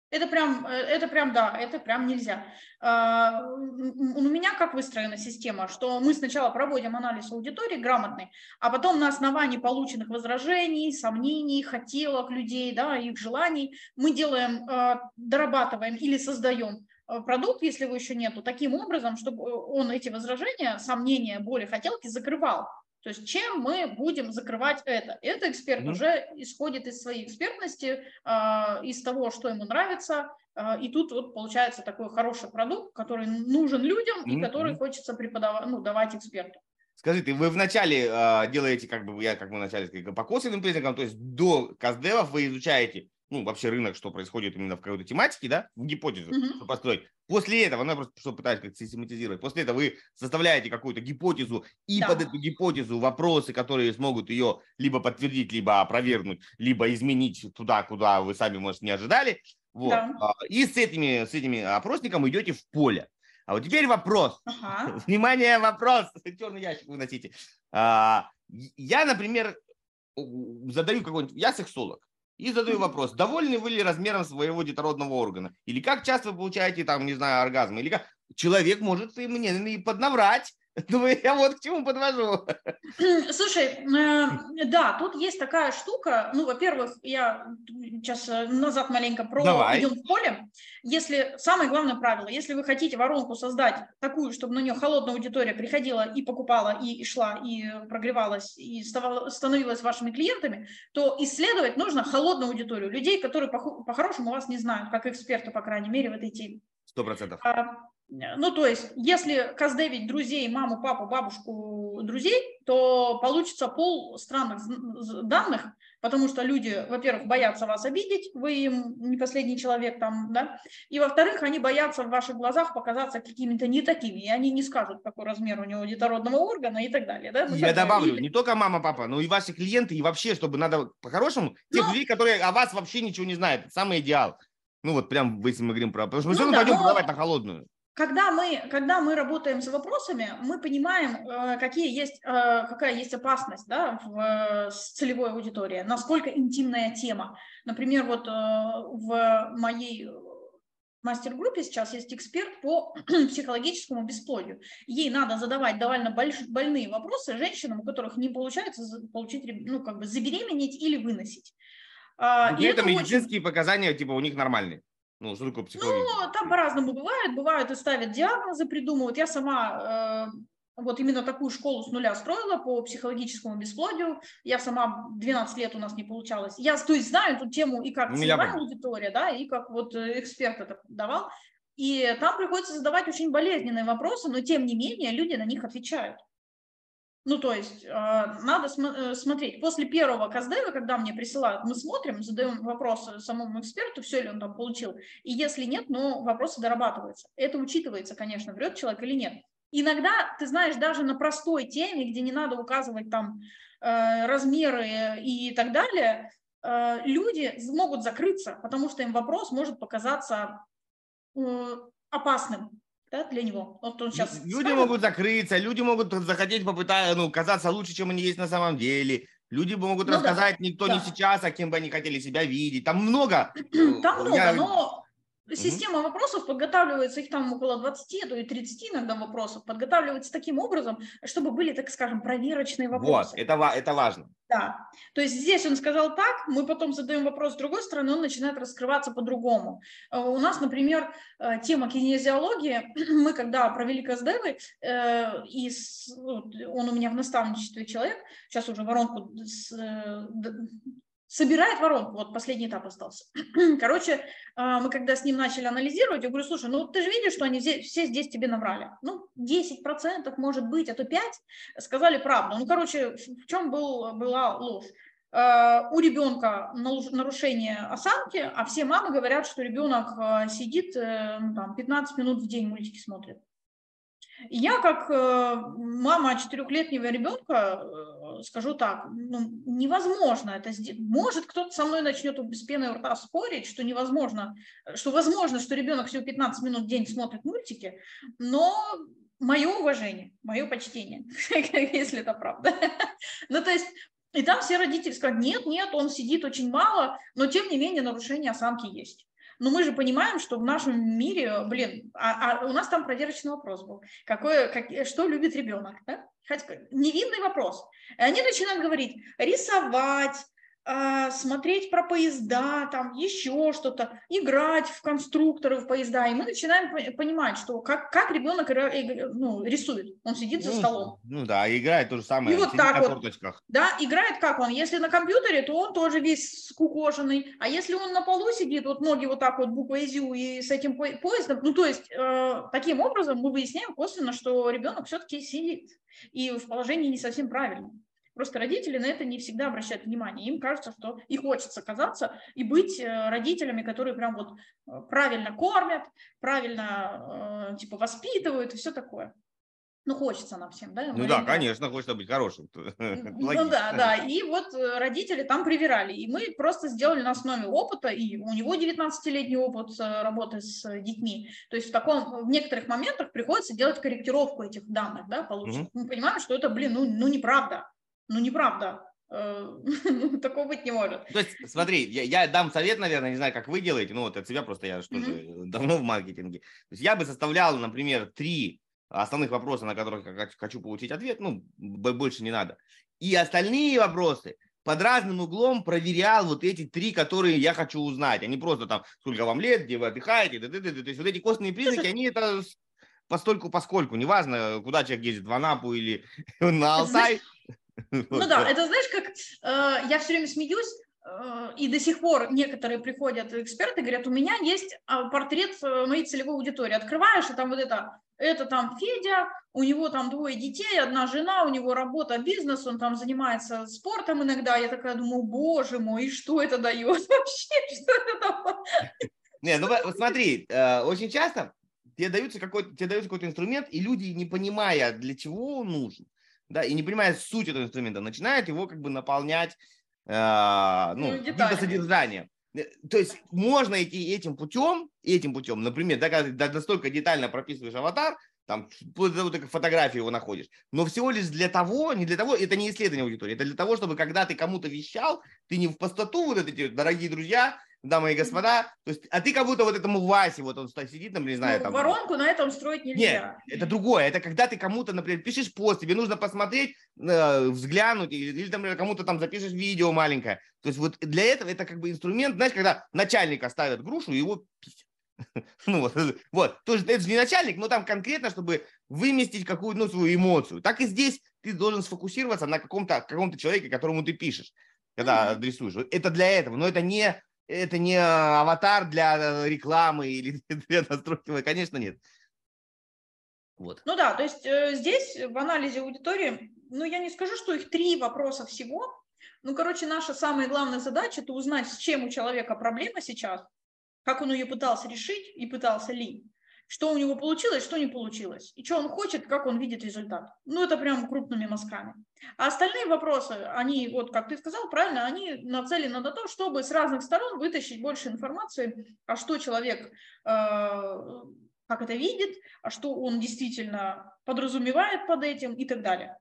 Это прям, э, это прям, да, это прям нельзя. А, у меня как выстроена система, что мы сначала проводим анализ аудитории грамотный, а потом на основании полученных возражений, сомнений, хотелок людей, да, их желаний, мы делаем, а, дорабатываем или создаем э, продукт, если его еще нету, таким образом, чтобы он эти возражения, сомнения, боли, хотелки закрывал. То есть чем мы будем закрывать это? Это эксперт mm-hmm. уже исходит из своей экспертности, э, из того, что ему нравится, э, и тут вот получается такой хороший продукт, который нужен людям mm-hmm. и который хочется преподавать, ну, давать эксперту. Скажите, вы вначале э, делаете, как бы, я как бы вначале сказал, по косвенным признакам, то есть до каздевов вы изучаете ну, вообще рынок, что происходит именно в какой-то тематике, да, в гипотезу mm-hmm. построить. После этого, ну, я просто что пытаюсь как систематизировать, после этого вы составляете какую-то гипотезу, и да. под эту гипотезу вопросы, которые смогут ее либо подтвердить, либо опровергнуть, либо изменить туда, куда вы сами, может, не ожидали. Вот. Да. А, и с этими, с этими опросником идете в поле. А вот теперь вопрос. Ага. Внимание, вопрос. Черный ящик выносите. А, я, например, задаю какой-нибудь... Я сексолог. И задаю вопрос, довольны вы ли размером своего детородного органа? Или как часто вы получаете, там, не знаю, оргазм? Или как... Человек может и мне и поднаврать. Ну, я вот к чему подвожу. Слушай, э, да, тут есть такая штука. Ну, во-первых, я сейчас э, назад маленько про Давай. идем в поле. Если самое главное правило, если вы хотите воронку создать такую, чтобы на нее холодная аудитория приходила и покупала, и, и шла, и прогревалась, и становилась вашими клиентами, то исследовать нужно холодную аудиторию, людей, которые по-хорошему вас не знают, как эксперты, по крайней мере, в этой теме. Сто процентов. А, ну, то есть, если каздевить друзей, маму, папу, бабушку, друзей, то получится пол странных данных, потому что люди, во-первых, боятся вас обидеть, вы им не последний человек там, да, и, во-вторых, они боятся в ваших глазах показаться какими-то не такими, и они не скажут, какой размер у него детородного органа и так далее, да. Ну, Я добавлю, и... не только мама, папа, но и ваши клиенты, и вообще, чтобы надо по-хорошему, тех но... людей, которые о вас вообще ничего не знают, самый идеал. Ну вот прям, если мы говорим про... Потому что мы ну, все равно да, пойдем но... продавать на холодную когда мы, когда мы работаем с вопросами, мы понимаем, э, какие есть, э, какая есть опасность да, в, с целевой аудиторией, насколько интимная тема. Например, вот э, в моей мастер-группе сейчас есть эксперт по психологическому бесплодию. Ей надо задавать довольно больш, больные вопросы женщинам, у которых не получается получить, ну, как бы забеременеть или выносить. А, и это, это медицинские очень... показания, типа, у них нормальные. Ну, что такое психология? Ну, там по-разному бывает. Бывают и ставят диагнозы, придумывают. Я сама э, вот именно такую школу с нуля строила по психологическому бесплодию. Я сама 12 лет у нас не получалось. Я, то есть, знаю эту тему и как ну, целевая аудитория, да, и как вот э, эксперт это давал. И там приходится задавать очень болезненные вопросы, но тем не менее люди на них отвечают. Ну, то есть э, надо э, смотреть. После первого каздева, когда мне присылают, мы смотрим, задаем вопросы самому эксперту, все ли он там получил. И если нет, ну, вопросы дорабатываются. Это учитывается, конечно, врет человек или нет. Иногда, ты знаешь, даже на простой теме, где не надо указывать там э, размеры и так далее, э, люди могут закрыться, потому что им вопрос может показаться опасным да, для него. Вот он сейчас люди ставит. могут закрыться, люди могут захотеть попытаться, ну, казаться лучше, чем они есть на самом деле. Люди могут ну, рассказать, да, никто да. не сейчас, а кем бы они хотели себя видеть. Там много. Там много, Я... но Система вопросов подготавливается, их там около 20, а то и 30 иногда вопросов, подготавливается таким образом, чтобы были, так скажем, проверочные вопросы. Вот, это, это важно. Да, то есть здесь он сказал так, мы потом задаем вопрос с другой стороны, он начинает раскрываться по-другому. Э, у нас, например, э, тема кинезиологии, мы когда провели КСДВы, э, и он у меня в наставничестве человек, сейчас уже воронку собирает воронку, вот последний этап остался. Короче, а, мы когда с ним начали анализировать, я говорю, слушай, ну ты же видишь, что они все, здесь тебе наврали. Ну, 10% может быть, а то 5% сказали правду. Ну, короче, в чем был, была ложь? А, у ребенка нарушение осанки, а все мамы говорят, что ребенок а, сидит э, ну, там, 15 минут в день мультики смотрит. Я, как э, мама четырехлетнего ребенка, э, скажу так, ну, невозможно это сделать. Может, кто-то со мной начнет без пены рта спорить, что невозможно, что возможно, что ребенок всего 15 минут в день смотрит мультики, но мое уважение, мое почтение, если это правда. Ну, то есть, и там все родители скажут, нет, нет, он сидит очень мало, но тем не менее нарушение осанки есть. Но мы же понимаем, что в нашем мире, блин, а, а у нас там проверочный вопрос был. Какое, как, что любит ребенок? Да? Невинный вопрос. И они начинают говорить, рисовать, а, смотреть про поезда, там еще что-то, играть в конструкторы, в поезда. И мы начинаем понимать, что как, как ребенок ну, рисует. Он сидит ну, за столом. Ну да, играет то же самое. И вот так вот. Да, играет как он. Если на компьютере, то он тоже весь скукоженный. А если он на полу сидит, вот ноги вот так вот буквой ЗЮ и с этим поездом, ну то есть э, таким образом мы выясняем косвенно, что ребенок все-таки сидит и в положении не совсем правильном. Просто родители на это не всегда обращают внимание. Им кажется, что и хочется казаться и быть э, родителями, которые прям вот э, правильно кормят, правильно э, типа воспитывают и все такое. Ну, хочется нам всем, да? Ну да, конечно, хочется быть хорошим. Ну да, да. И вот родители там привирали. И мы просто сделали на основе опыта, и у него 19-летний опыт работы с детьми. То есть в, таком, в некоторых моментах приходится делать корректировку этих данных, да, получить. Мы понимаем, что это, блин, ну, ну неправда ну неправда. Э, такого быть не может. То есть, смотри, я, я дам совет, наверное, не знаю, как вы делаете, ну вот от себя просто я что mm-hmm. давно в маркетинге. То есть я бы составлял, например, три основных вопроса, на которых я хочу получить ответ, ну, больше не надо. И остальные вопросы под разным углом проверял вот эти три, которые я хочу узнать. Они просто там, сколько вам лет, где вы отдыхаете, т -т -т -т. то есть вот эти костные признаки, они это постольку поскольку, неважно, куда человек ездит, в Анапу или на Алтай. Ну да, это знаешь, как э, я все время смеюсь, э, и до сих пор некоторые приходят эксперты, говорят, у меня есть а, портрет э, моей целевой аудитории. Открываешь, и там вот это, это там Федя, у него там двое детей, одна жена, у него работа, бизнес, он там занимается спортом иногда. Я такая думаю, боже мой, и что это дает вообще? Что это там? Не, ну смотри, очень часто тебе дается какой-то, тебе дается какой-то инструмент, и люди, не понимая, для чего он нужен, да, и не понимая суть этого инструмента, начинает его как бы наполнять, э, ну, ну каким-то содержанием. Э, то есть можно идти этим путем, этим путем, например, да, когда настолько детально прописываешь аватар, там, фотографии его находишь, но всего лишь для того, не для того, это не исследование аудитории, это для того, чтобы когда ты кому-то вещал, ты не в пустоту вот эти, дорогие друзья, дамы и господа. То есть, а ты как будто вот этому Васе, вот он сидит там, не знаю, ну, там. Воронку на этом строить нельзя. Нет, это другое. Это когда ты кому-то, например, пишешь пост, тебе нужно посмотреть, э, взглянуть, или, или например, кому-то там запишешь видео маленькое. То есть вот для этого это как бы инструмент, знаешь, когда начальника ставят грушу, его писят. Ну вот, вот, тоже это же не начальник, но там конкретно, чтобы выместить какую-то ну, свою эмоцию. Так и здесь ты должен сфокусироваться на каком-то каком человеке, которому ты пишешь, когда адресуешь. Это для этого, но это не это не аватар для э, рекламы или для настройки, конечно, нет. Вот. Ну да, то есть э, здесь в анализе аудитории, ну я не скажу, что их три вопроса всего, ну, короче, наша самая главная задача – это узнать, с чем у человека проблема сейчас, как он ее пытался решить и пытался ли, что у него получилось, что не получилось, и что он хочет, как он видит результат. Ну, это прям крупными мазками. А остальные вопросы, они, вот как ты сказал правильно, они нацелены на то, чтобы с разных сторон вытащить больше информации, а что человек, э, как это видит, а что он действительно подразумевает под этим и так далее.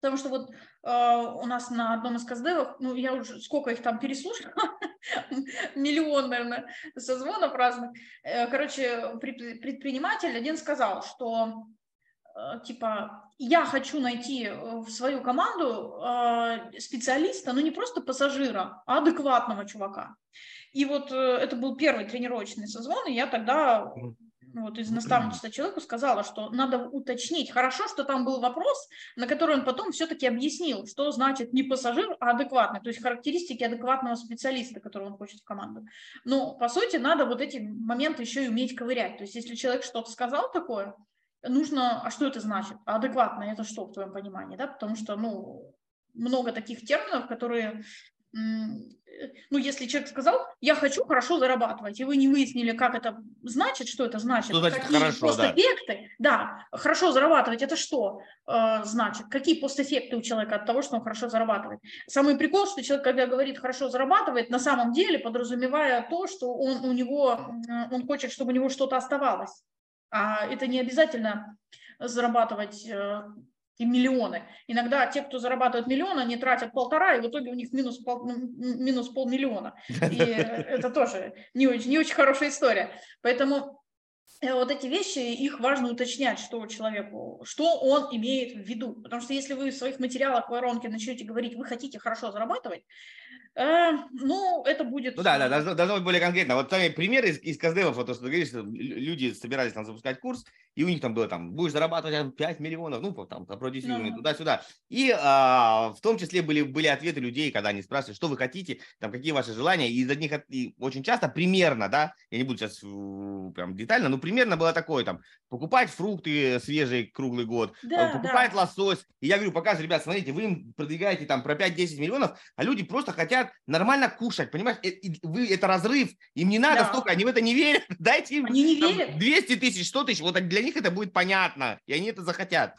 Потому что вот э, у нас на одном из каздевов, ну, я уже сколько их там переслушала, миллион, наверное, созвонов разных. Э, короче, предприниматель один сказал, что э, типа я хочу найти э, в свою команду специалиста, но не просто пассажира, а адекватного чувака. И вот это был первый тренировочный созвон, и я тогда вот из наставничества человеку сказала, что надо уточнить. Хорошо, что там был вопрос, на который он потом все-таки объяснил, что значит не пассажир, а адекватный, то есть характеристики адекватного специалиста, которого он хочет в команду. Но, по сути, надо вот эти моменты еще и уметь ковырять. То есть если человек что-то сказал такое, нужно, а что это значит? А адекватно это что в твоем понимании? Да? Потому что, ну, много таких терминов, которые ну, если человек сказал, я хочу хорошо зарабатывать, и вы не выяснили, как это значит, что это значит, что значит какие хорошо, постэффекты, да. да, хорошо зарабатывать, это что э, значит, какие постэффекты у человека от того, что он хорошо зарабатывает. Самый прикол, что человек, когда говорит хорошо зарабатывает, на самом деле подразумевая то, что он у него, он хочет, чтобы у него что-то оставалось. А это не обязательно зарабатывать э, и миллионы. Иногда те, кто зарабатывает миллион, они тратят полтора, и в итоге у них минус, пол, минус полмиллиона. И это тоже не очень, не очень хорошая история. Поэтому вот эти вещи, их важно уточнять, что человеку, что он имеет в виду. Потому что если вы в своих материалах воронки начнете говорить, вы хотите хорошо зарабатывать, Э, ну, это будет... Ну да, да, должно, должно быть более конкретно. Вот сами примеры из, из Каздевов, вот то, что ты говоришь, люди собирались там запускать курс, и у них там было там, будешь зарабатывать 5 миллионов, ну, там, продюсирование, ну, туда-сюда. И а, в том числе были, были ответы людей, когда они спрашивают, что вы хотите, там, какие ваши желания, и из одних, и очень часто примерно, да, я не буду сейчас прям детально, но примерно было такое, там, покупать фрукты свежие круглый год, да, покупать да. лосось. И я говорю, покажи, ребят, смотрите, вы им продвигаете там про 5-10 миллионов, а люди просто хотят нормально кушать, понимаешь? Вы, это разрыв, им не надо да. столько, они в это не верят. Дайте им они не там, верят. 200 тысяч, 100 тысяч, вот для них это будет понятно, и они это захотят.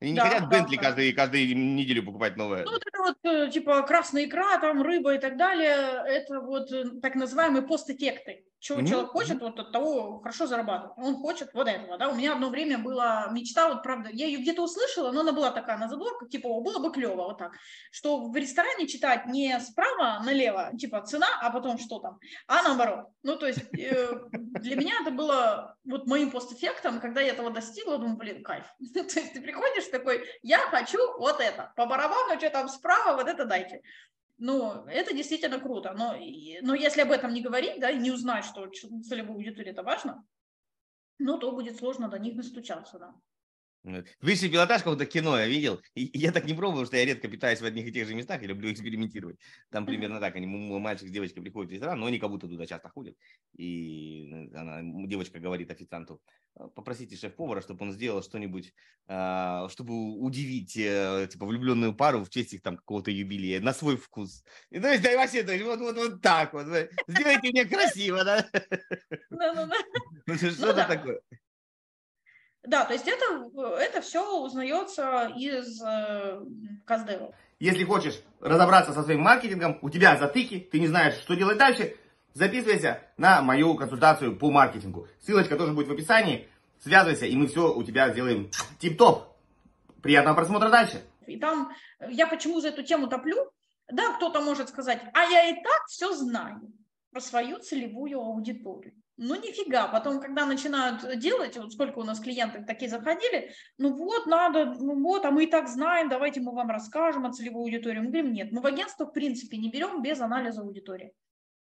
Они да, не хотят да, Бентли да. каждый, каждую неделю покупать новое. Ну, вот это вот, э, типа, красная икра, там, рыба и так далее, это вот э, так называемые постэффекты. Чего mm-hmm. человек хочет, вот от того хорошо зарабатывать. Он хочет вот этого, да. У меня одно время была мечта, вот правда, я ее где-то услышала, но она была такая на задворках, типа, было бы клево вот так, что в ресторане читать не справа налево, типа, цена, а потом что там, а наоборот. Ну, то есть э, для меня это было вот моим постэффектом, когда я этого достигла, думаю, блин, кайф. то есть ты приходишь такой, я хочу вот это, по барабану, что там справа, вот это дайте. Ну, это действительно круто, но, но если об этом не говорить, да, и не узнать, что целевой аудитории это важно, ну, то будет сложно до них достучаться, да. Высший пилотаж какого-то кино я видел. И я так не пробовал, что я редко питаюсь в одних и тех же местах, я люблю экспериментировать. Там примерно так, они, мальчик с девочкой приходят в ресторан, но они как будто туда часто ходят. И она, девочка говорит официанту, «А, попросите шеф-повара, чтобы он сделал что-нибудь, а, чтобы удивить э, типа влюбленную пару в честь их там какого-то юбилея на свой вкус. И, то есть, да, вообще, то есть, вот, вот, вот так вот. Сделайте мне красиво, да? Ну, что-то такое. Да, то есть это, это все узнается из э, Каздева. Если хочешь разобраться со своим маркетингом, у тебя затыки, ты не знаешь, что делать дальше, записывайся на мою консультацию по маркетингу. Ссылочка тоже будет в описании. Связывайся, и мы все у тебя сделаем тип-топ. Приятного просмотра дальше. И там я почему за эту тему топлю? Да, кто-то может сказать, а я и так все знаю про свою целевую аудиторию. Ну, нифига. Потом, когда начинают делать, вот сколько у нас клиентов такие заходили, ну вот, надо, ну вот, а мы и так знаем, давайте мы вам расскажем о целевой аудитории. Мы говорим, нет, мы в агентство в принципе не берем без анализа аудитории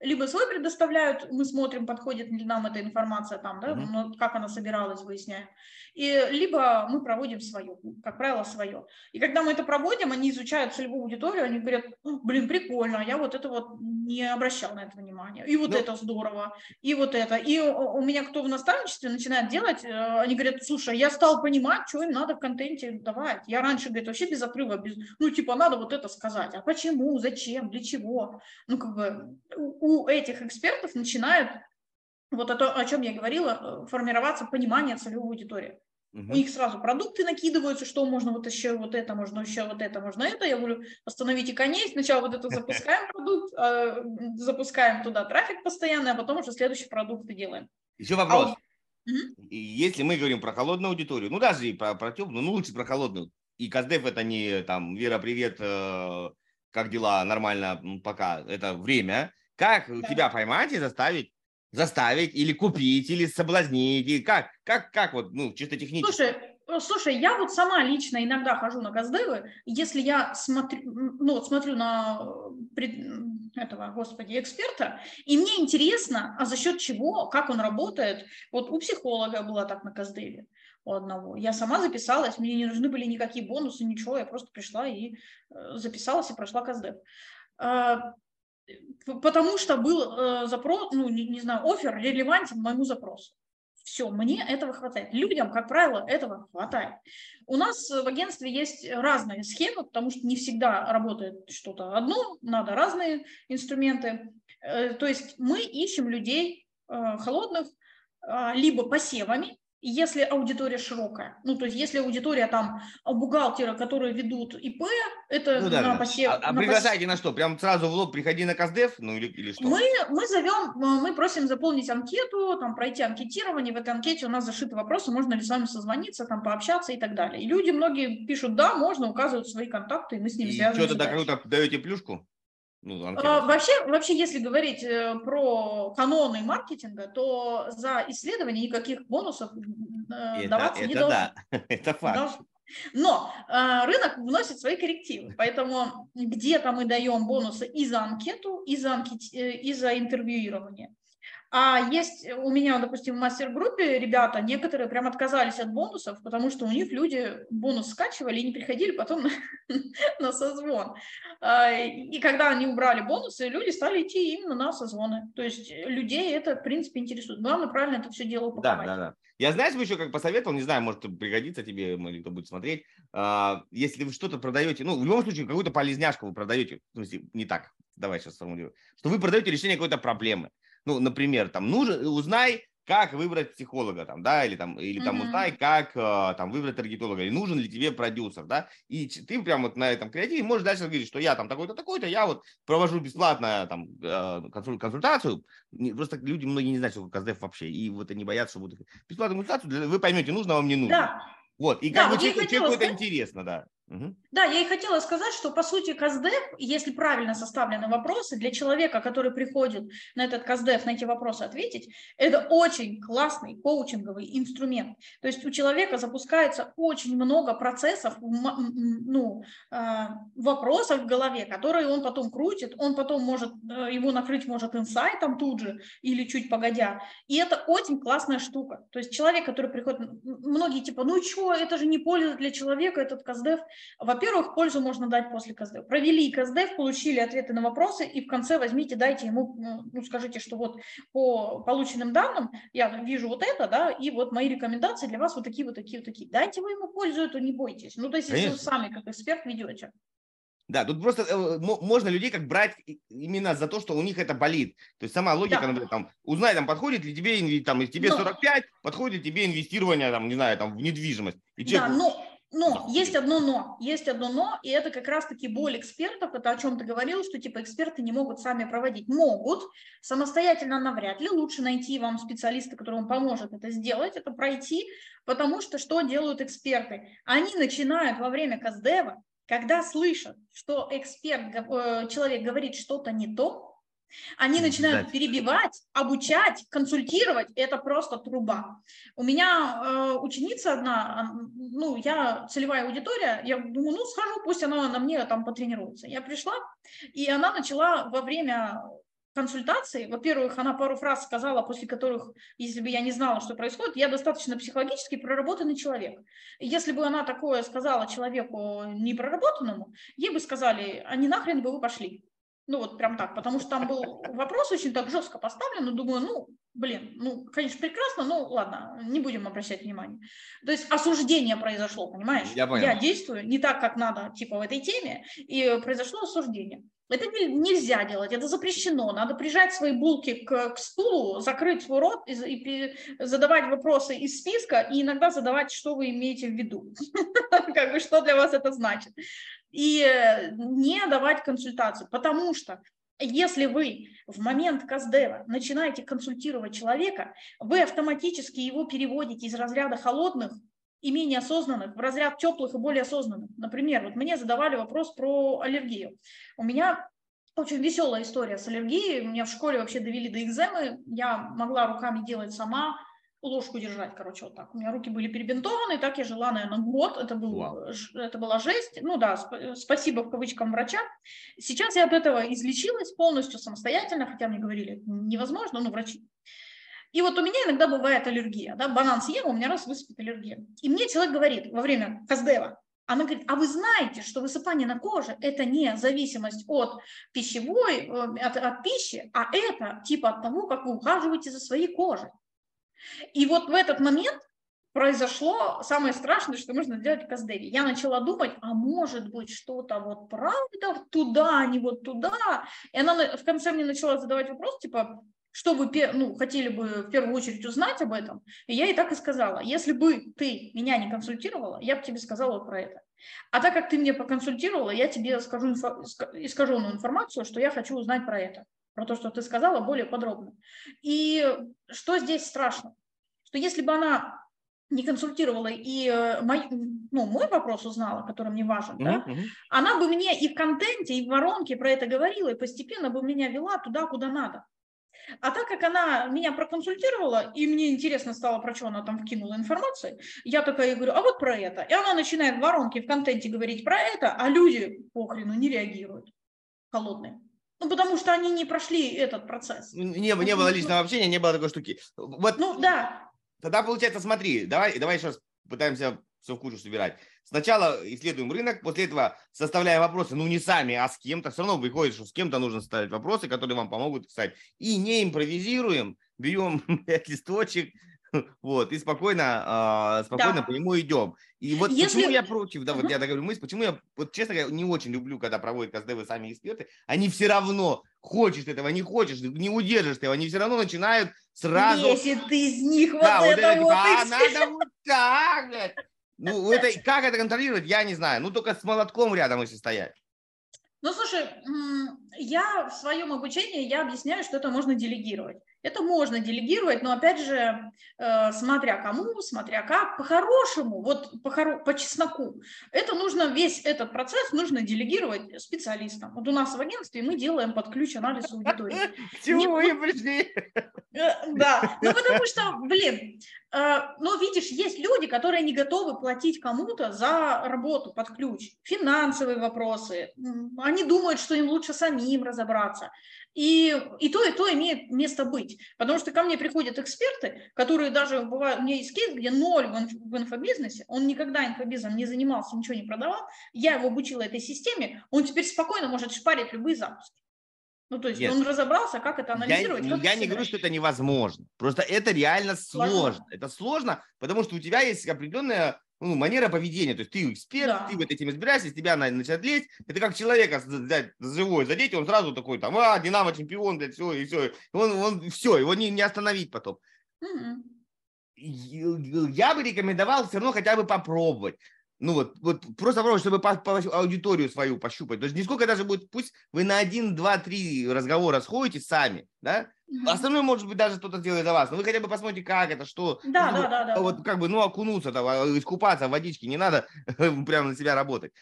либо свой предоставляют, мы смотрим, подходит ли нам эта информация там, да, mm-hmm. как она собиралась, выясняем. И либо мы проводим свое, как правило, свое. И когда мы это проводим, они изучают целевую аудиторию, они говорят, блин, прикольно, я вот это вот не обращал на это внимания. И вот. Ну это здорово, и вот это. И у меня кто в наставничестве начинает делать, э, они говорят, слушай, я стал понимать, что им надо в контенте давать. Я раньше, говорит, вообще без отрыва, без, ну, типа, надо вот это сказать. А почему, зачем, для чего? Ну, как бы у у этих экспертов начинает, вот о, то, о чем я говорила, э, формироваться понимание целевой аудитории. Угу. У них сразу продукты накидываются, что можно вот еще вот это, можно еще вот это, можно это. Я говорю, остановите коней, сначала вот это запускаем продукт, э, запускаем туда трафик постоянный, а потом уже следующий продукт и делаем. Еще вопрос. А Угу. Если мы говорим про холодную аудиторию, ну даже и про, про теплую, ну лучше про холодную. И Каздев это не там Вера, привет, э, как дела, нормально, пока. Это время. Как да. тебя поймать и заставить? Заставить или купить, или соблазнить, и как, как, как вот, ну, чисто технически? Слушай, э, Слушай, я вот сама лично иногда хожу на газдевы, если я смотрю, ну, вот смотрю на этого, господи, эксперта, и мне интересно, а за счет чего, как он работает. Вот у психолога была так на газдеве у одного. Я сама записалась, мне не нужны были никакие бонусы, ничего, я просто пришла и э, записалась и прошла каздев. Потому что был э, запрос, ну, не, не знаю, офер релевантен моему запросу. Все, мне этого хватает. Людям, как правило, этого хватает. У нас в агентстве есть разные схемы, потому что не всегда работает что-то одно, надо разные инструменты. Э, то есть мы ищем людей э, холодных, э, либо посевами, если аудитория широкая, ну, то есть если аудитория там бухгалтера, которые ведут ИП, это ну, да, на посев... А, а на приглашайте на что? Прям сразу в лоб приходи на Каздев, ну или, или что? Мы, мы зовем, мы просим заполнить анкету, там пройти анкетирование, в этой анкете у нас зашиты вопросы, можно ли с вами созвониться, там пообщаться и так далее. И люди многие пишут, да, можно, указывают свои контакты, и мы с ними и связываемся. что тогда круто даете плюшку? Ну, а, вообще, вообще, если говорить э, про каноны маркетинга, то за исследование никаких бонусов это, даваться это не да. Это факт. Должно. Но э, рынок вносит свои коррективы, поэтому где-то мы даем бонусы и за анкету, и за, анкет, э, и за интервьюирование. А есть у меня, допустим, в мастер-группе ребята, некоторые прям отказались от бонусов, потому что у них люди бонус скачивали и не приходили потом на, на созвон. А, и когда они убрали бонусы, люди стали идти именно на созвоны. То есть людей это, в принципе, интересует. Главное правильно это все дело упаковать. Да, да, да. Я, знаешь, еще как посоветовал, не знаю, может пригодится тебе, или кто будет смотреть, а, если вы что-то продаете, ну, в любом случае, какую-то полезняшку вы продаете, в смысле, не так, давай сейчас сформулирую, что вы продаете решение какой-то проблемы. Ну, например, там, нужен, узнай, как выбрать психолога там, да, или там, или там mm-hmm. узнай, как э, там выбрать таргетолога, или нужен ли тебе продюсер, да, и ты прям вот на этом креативе можешь дальше говорить, что я там такой-то, такой-то, я вот провожу бесплатно там э, консультацию, просто люди многие не знают, что такое КСДФ вообще, и вот они боятся, что будут бесплатную консультацию, вы поймете, нужно вам, не нужно. Да. Вот, и как да, бы человеку, человеку это интересно, да. Да, я и хотела сказать, что по сути КАЗДЕФ, если правильно составлены вопросы, для человека, который приходит на этот КАЗДЕФ, на эти вопросы ответить, это очень классный коучинговый инструмент. То есть у человека запускается очень много процессов, ну, а, вопросов в голове, которые он потом крутит, он потом может, э, его накрыть может инсайтом тут же или чуть погодя. И это очень классная штука. То есть человек, который приходит, многие типа, ну что, это же не польза для человека, этот КАЗДЕФ. Во-первых, пользу можно дать после КСДФ. Провели КСДФ, получили ответы на вопросы, и в конце возьмите, дайте ему, ну, ну, скажите, что вот по полученным данным я вижу вот это, да, и вот мои рекомендации для вас вот такие, вот такие, вот такие. Дайте вы ему пользу эту, не бойтесь. Ну, то есть, Конечно. если вы сами как эксперт ведете. Да, тут просто э, можно людей как брать именно за то, что у них это болит. То есть сама логика, да. например, там, узнай, там, подходит ли тебе, там, тебе Но... 45, подходит ли тебе инвестирование, там, не знаю, там, в недвижимость. И человек... Да, но но есть одно но, есть одно но, и это как раз-таки боль экспертов, это о чем ты говорил, что типа эксперты не могут сами проводить. Могут, самостоятельно навряд ли, лучше найти вам специалиста, который вам поможет это сделать, это пройти, потому что что делают эксперты? Они начинают во время КАЗДЕВа, когда слышат, что эксперт, э, человек говорит что-то не то, они начинают перебивать, обучать, консультировать. Это просто труба. У меня э, ученица одна, ну, я целевая аудитория, я думаю, ну, схожу, пусть она на мне там потренируется. Я пришла, и она начала во время консультации, во-первых, она пару фраз сказала, после которых, если бы я не знала, что происходит, я достаточно психологически проработанный человек. Если бы она такое сказала человеку непроработанному, ей бы сказали, а не нахрен бы вы пошли. Ну вот прям так, потому что там был вопрос очень так жестко поставлен, но думаю, ну, блин, ну, конечно, прекрасно, но ладно, не будем обращать внимания. То есть осуждение произошло, понимаешь? Я, понял. Я действую не так, как надо, типа, в этой теме, и произошло осуждение. Это нельзя делать, это запрещено. Надо прижать свои булки к, к стулу, закрыть свой рот и, и задавать вопросы из списка, и иногда задавать, что вы имеете в виду, как бы что для вас это значит и э, не давать консультацию, потому что если вы в момент КАЗДЕВа начинаете консультировать человека, вы автоматически его переводите из разряда холодных и менее осознанных в разряд теплых и более осознанных. Например, вот мне задавали вопрос про аллергию. У меня очень веселая история с аллергией. Меня в школе вообще довели до экземы. Я могла руками делать сама, ложку держать, короче, вот так. У меня руки были перебинтованы, так я жила, наверное, год. Это, был, wow. это была жесть. Ну да, сп- спасибо в кавычкам врача. Сейчас я от этого излечилась полностью самостоятельно, хотя мне говорили, невозможно, ну, врачи. И вот у меня иногда бывает аллергия, да, банан съем, у меня раз высыпет аллергия. И мне человек говорит во время Каздева, она говорит, а вы знаете, что высыпание на коже – это не зависимость от пищевой, э, от, от пищи, а это типа от того, как вы ухаживаете за своей кожей. И вот в этот момент произошло самое страшное, что можно сделать в Каздеве. Я начала думать, а может быть что-то вот правда туда, а не вот туда. И она в конце мне начала задавать вопрос, типа, что вы ну, хотели бы в первую очередь узнать об этом. И я ей так и сказала, если бы ты меня не консультировала, я бы тебе сказала про это. А так как ты мне поконсультировала, я тебе скажу инфо- искаженную информацию, что я хочу узнать про это про то, что ты сказала, более подробно. И что здесь страшно? Что если бы она не консультировала и э, мой, ну, мой вопрос узнала, который мне важен, mm-hmm. да, она бы мне и в контенте, и в воронке про это говорила, и постепенно бы меня вела туда, куда надо. А так как она меня проконсультировала, и мне интересно стало, про что она там вкинула информацию, я такая говорю, а вот про это. И она начинает в воронке, в контенте говорить про это, а люди похрену не реагируют, холодные. Ну, потому что они не прошли этот процесс. Не, не было личного общения, не было такой штуки. Вот, ну, да. Тогда, получается, смотри, давай, давай сейчас пытаемся все в кучу собирать. Сначала исследуем рынок, после этого составляем вопросы, ну не сами, а с кем-то. Все равно выходит, что с кем-то нужно ставить вопросы, которые вам помогут писать. И не импровизируем, берем 5 листочек, вот, и спокойно, э, спокойно да. по нему идем. И вот Если... почему я против, да, вот uh-huh. я говорю мысль, почему я, вот честно говоря, не очень люблю, когда проводят КСДВ сами эксперты, они все равно, хочешь этого, не хочешь, не удержишь ты, они все равно начинают сразу... Если ты из них да, вот, вот это, вот, а, надо вот так, блядь. Ну, это, как это контролировать, я не знаю. Ну, только с молотком рядом если стоять. Ну, слушай, я в своем обучении, я объясняю, что это можно делегировать. Это можно делегировать, но опять же, э, смотря кому, смотря как, по-хорошему, вот по, хоро- по чесноку, это нужно, весь этот процесс нужно делегировать специалистам. Вот у нас в агентстве мы делаем под ключ анализ аудитории. К чему вы пришли? Э, да, ну потому что, блин, э, но видишь, есть люди, которые не готовы платить кому-то за работу под ключ. Финансовые вопросы, они думают, что им лучше самим разобраться. И, и то, и то имеет место быть. Потому что ко мне приходят эксперты, которые даже, бывают, у меня есть кейс, где ноль в, инф, в инфобизнесе, он никогда инфобизом не занимался, ничего не продавал, я его обучила этой системе, он теперь спокойно может шпарить любые запуски. Ну, то есть yes. он разобрался, как это анализировать. Я, я не говорю, что это невозможно. Просто это реально сложно. сложно. Это сложно, потому что у тебя есть определенная ну, манера поведения. То есть ты эксперт, да. ты в этой теме разбираешься, из тебя начинает лезть. Это как человека взять живой, задеть, он сразу такой там, а, Динамо чемпион, блядь, все, и все. Он, он, все, его не, не остановить потом. Угу. Я бы рекомендовал все равно хотя бы попробовать. Ну вот, вот просто чтобы по, по аудиторию свою пощупать. То есть не сколько даже будет, пусть вы на один, два, три разговора сходите сами, да. Остальное, может быть, даже кто-то делает за вас. Но вы хотя бы посмотрите, как это, что. Да, ну, да, да, да. Вот как бы, ну, окунуться, там, а, искупаться в водичке, не надо прямо на себя работать.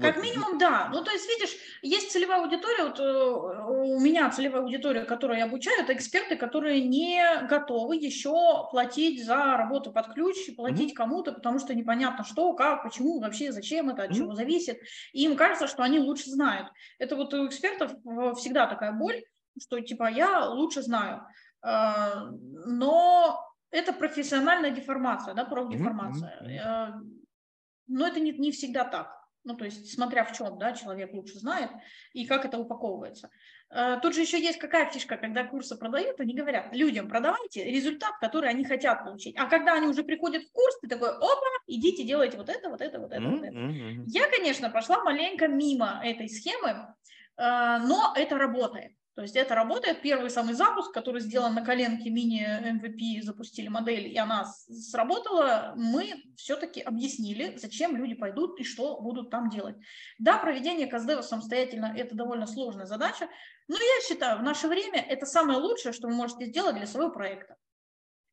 Как вот. минимум, да. Ну, то есть, видишь, есть целевая аудитория, вот э, у меня целевая аудитория, которую я обучаю, это эксперты, которые не готовы еще платить за работу под ключ, платить mm-hmm. кому-то, потому что непонятно что, как, почему, вообще, зачем это, от mm-hmm. чего зависит. И им кажется, что они лучше знают. Это вот у экспертов э, всегда такая боль, что типа я лучше знаю. А, но это профессиональная деформация, да, профдеформация. Mm-hmm. Но это не, не всегда так. Ну, то есть, смотря в чем, да, человек лучше знает и как это упаковывается. А, тут же еще есть какая фишка, когда курсы продают, они говорят, людям продавайте результат, который они хотят получить. А когда они уже приходят в курс, ты такой, опа, идите, делайте вот это, вот это, вот это, mm-hmm. вот это. Я, конечно, пошла маленько мимо этой схемы, но это работает. То есть это работает. Первый самый запуск, который сделан на коленке мини-MVP, запустили модель, и она сработала, мы все-таки объяснили, зачем люди пойдут и что будут там делать. Да, проведение КСДВ самостоятельно – это довольно сложная задача, но я считаю, в наше время это самое лучшее, что вы можете сделать для своего проекта.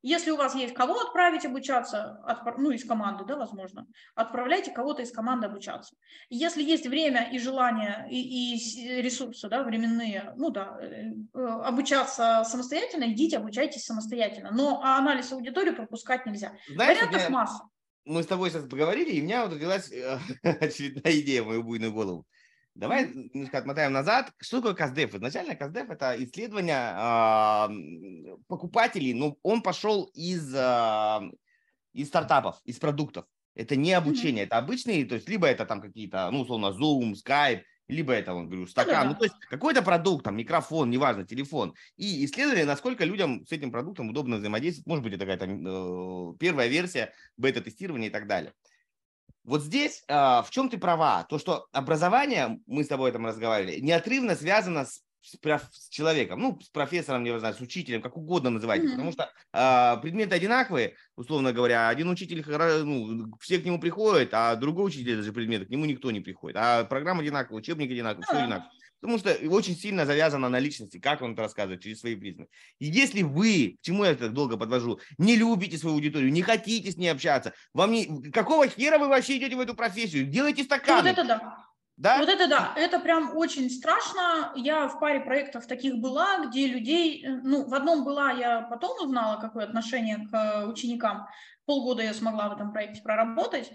Если у вас есть кого отправить обучаться, отпра- ну, из команды, да, возможно, отправляйте кого-то из команды обучаться. Если есть время и желание, и, и ресурсы, да, временные, ну, да, э, э, обучаться самостоятельно, идите, обучайтесь самостоятельно. Но анализ аудитории пропускать нельзя. Знаешь, Вариантов масса. Мы с тобой сейчас поговорили, и у меня вот родилась э, очередная идея в мою буйную голову. Давай немножко отмотаем назад. Что такое КАЗДЕФ? Изначально КАЗДЕФ – это исследование э, покупателей, но он пошел из, э, из стартапов, из продуктов. Это не обучение, mm-hmm. это обычные, то есть либо это там какие-то, ну, условно, Zoom, Skype, либо это, он говорю, стакан, ну, то есть какой-то продукт, там, микрофон, неважно, телефон. И исследовали, насколько людям с этим продуктом удобно взаимодействовать. Может быть, это какая-то э, первая версия бета-тестирования и так далее. Вот здесь э, в чем ты права? То, что образование, мы с тобой там разговаривали, неотрывно связано с, с, с человеком, ну, с профессором, не знаю, с учителем, как угодно называйте, mm-hmm. потому что э, предметы одинаковые, условно говоря, один учитель, ну, все к нему приходят, а другой учитель даже предмет, к нему никто не приходит, а программа одинаковая, учебник одинаковый, все одинаково. Потому что очень сильно завязано на личности, как он это рассказывает, через свои призмы. И если вы, к чему я так долго подвожу, не любите свою аудиторию, не хотите с ней общаться, вам не... Какого хера вы вообще идете в эту профессию? Делайте стаканы. Вот это да. Да? Вот это да, это прям очень страшно. Я в паре проектов таких была, где людей, э, ну, в одном была, я потом узнала, какое отношение к ученикам. Полгода я смогла в этом проекте проработать.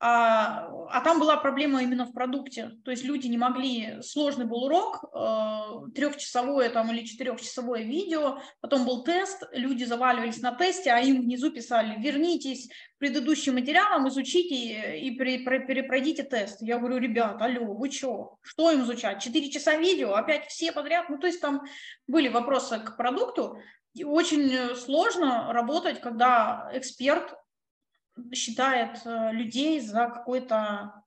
А, а там была проблема именно в продукте. То есть люди не могли, сложный был урок, э, трехчасовое там или четырехчасовое видео, потом был тест, люди заваливались на тесте, а им внизу писали, вернитесь к предыдущим материалам, изучите и перепройдите тест. Я говорю, ребят, алло, вы что? Что им изучать? Четыре часа видео, опять все подряд? Ну, то есть там были вопросы к продукту, очень сложно работать, когда эксперт считает э, людей за какой-то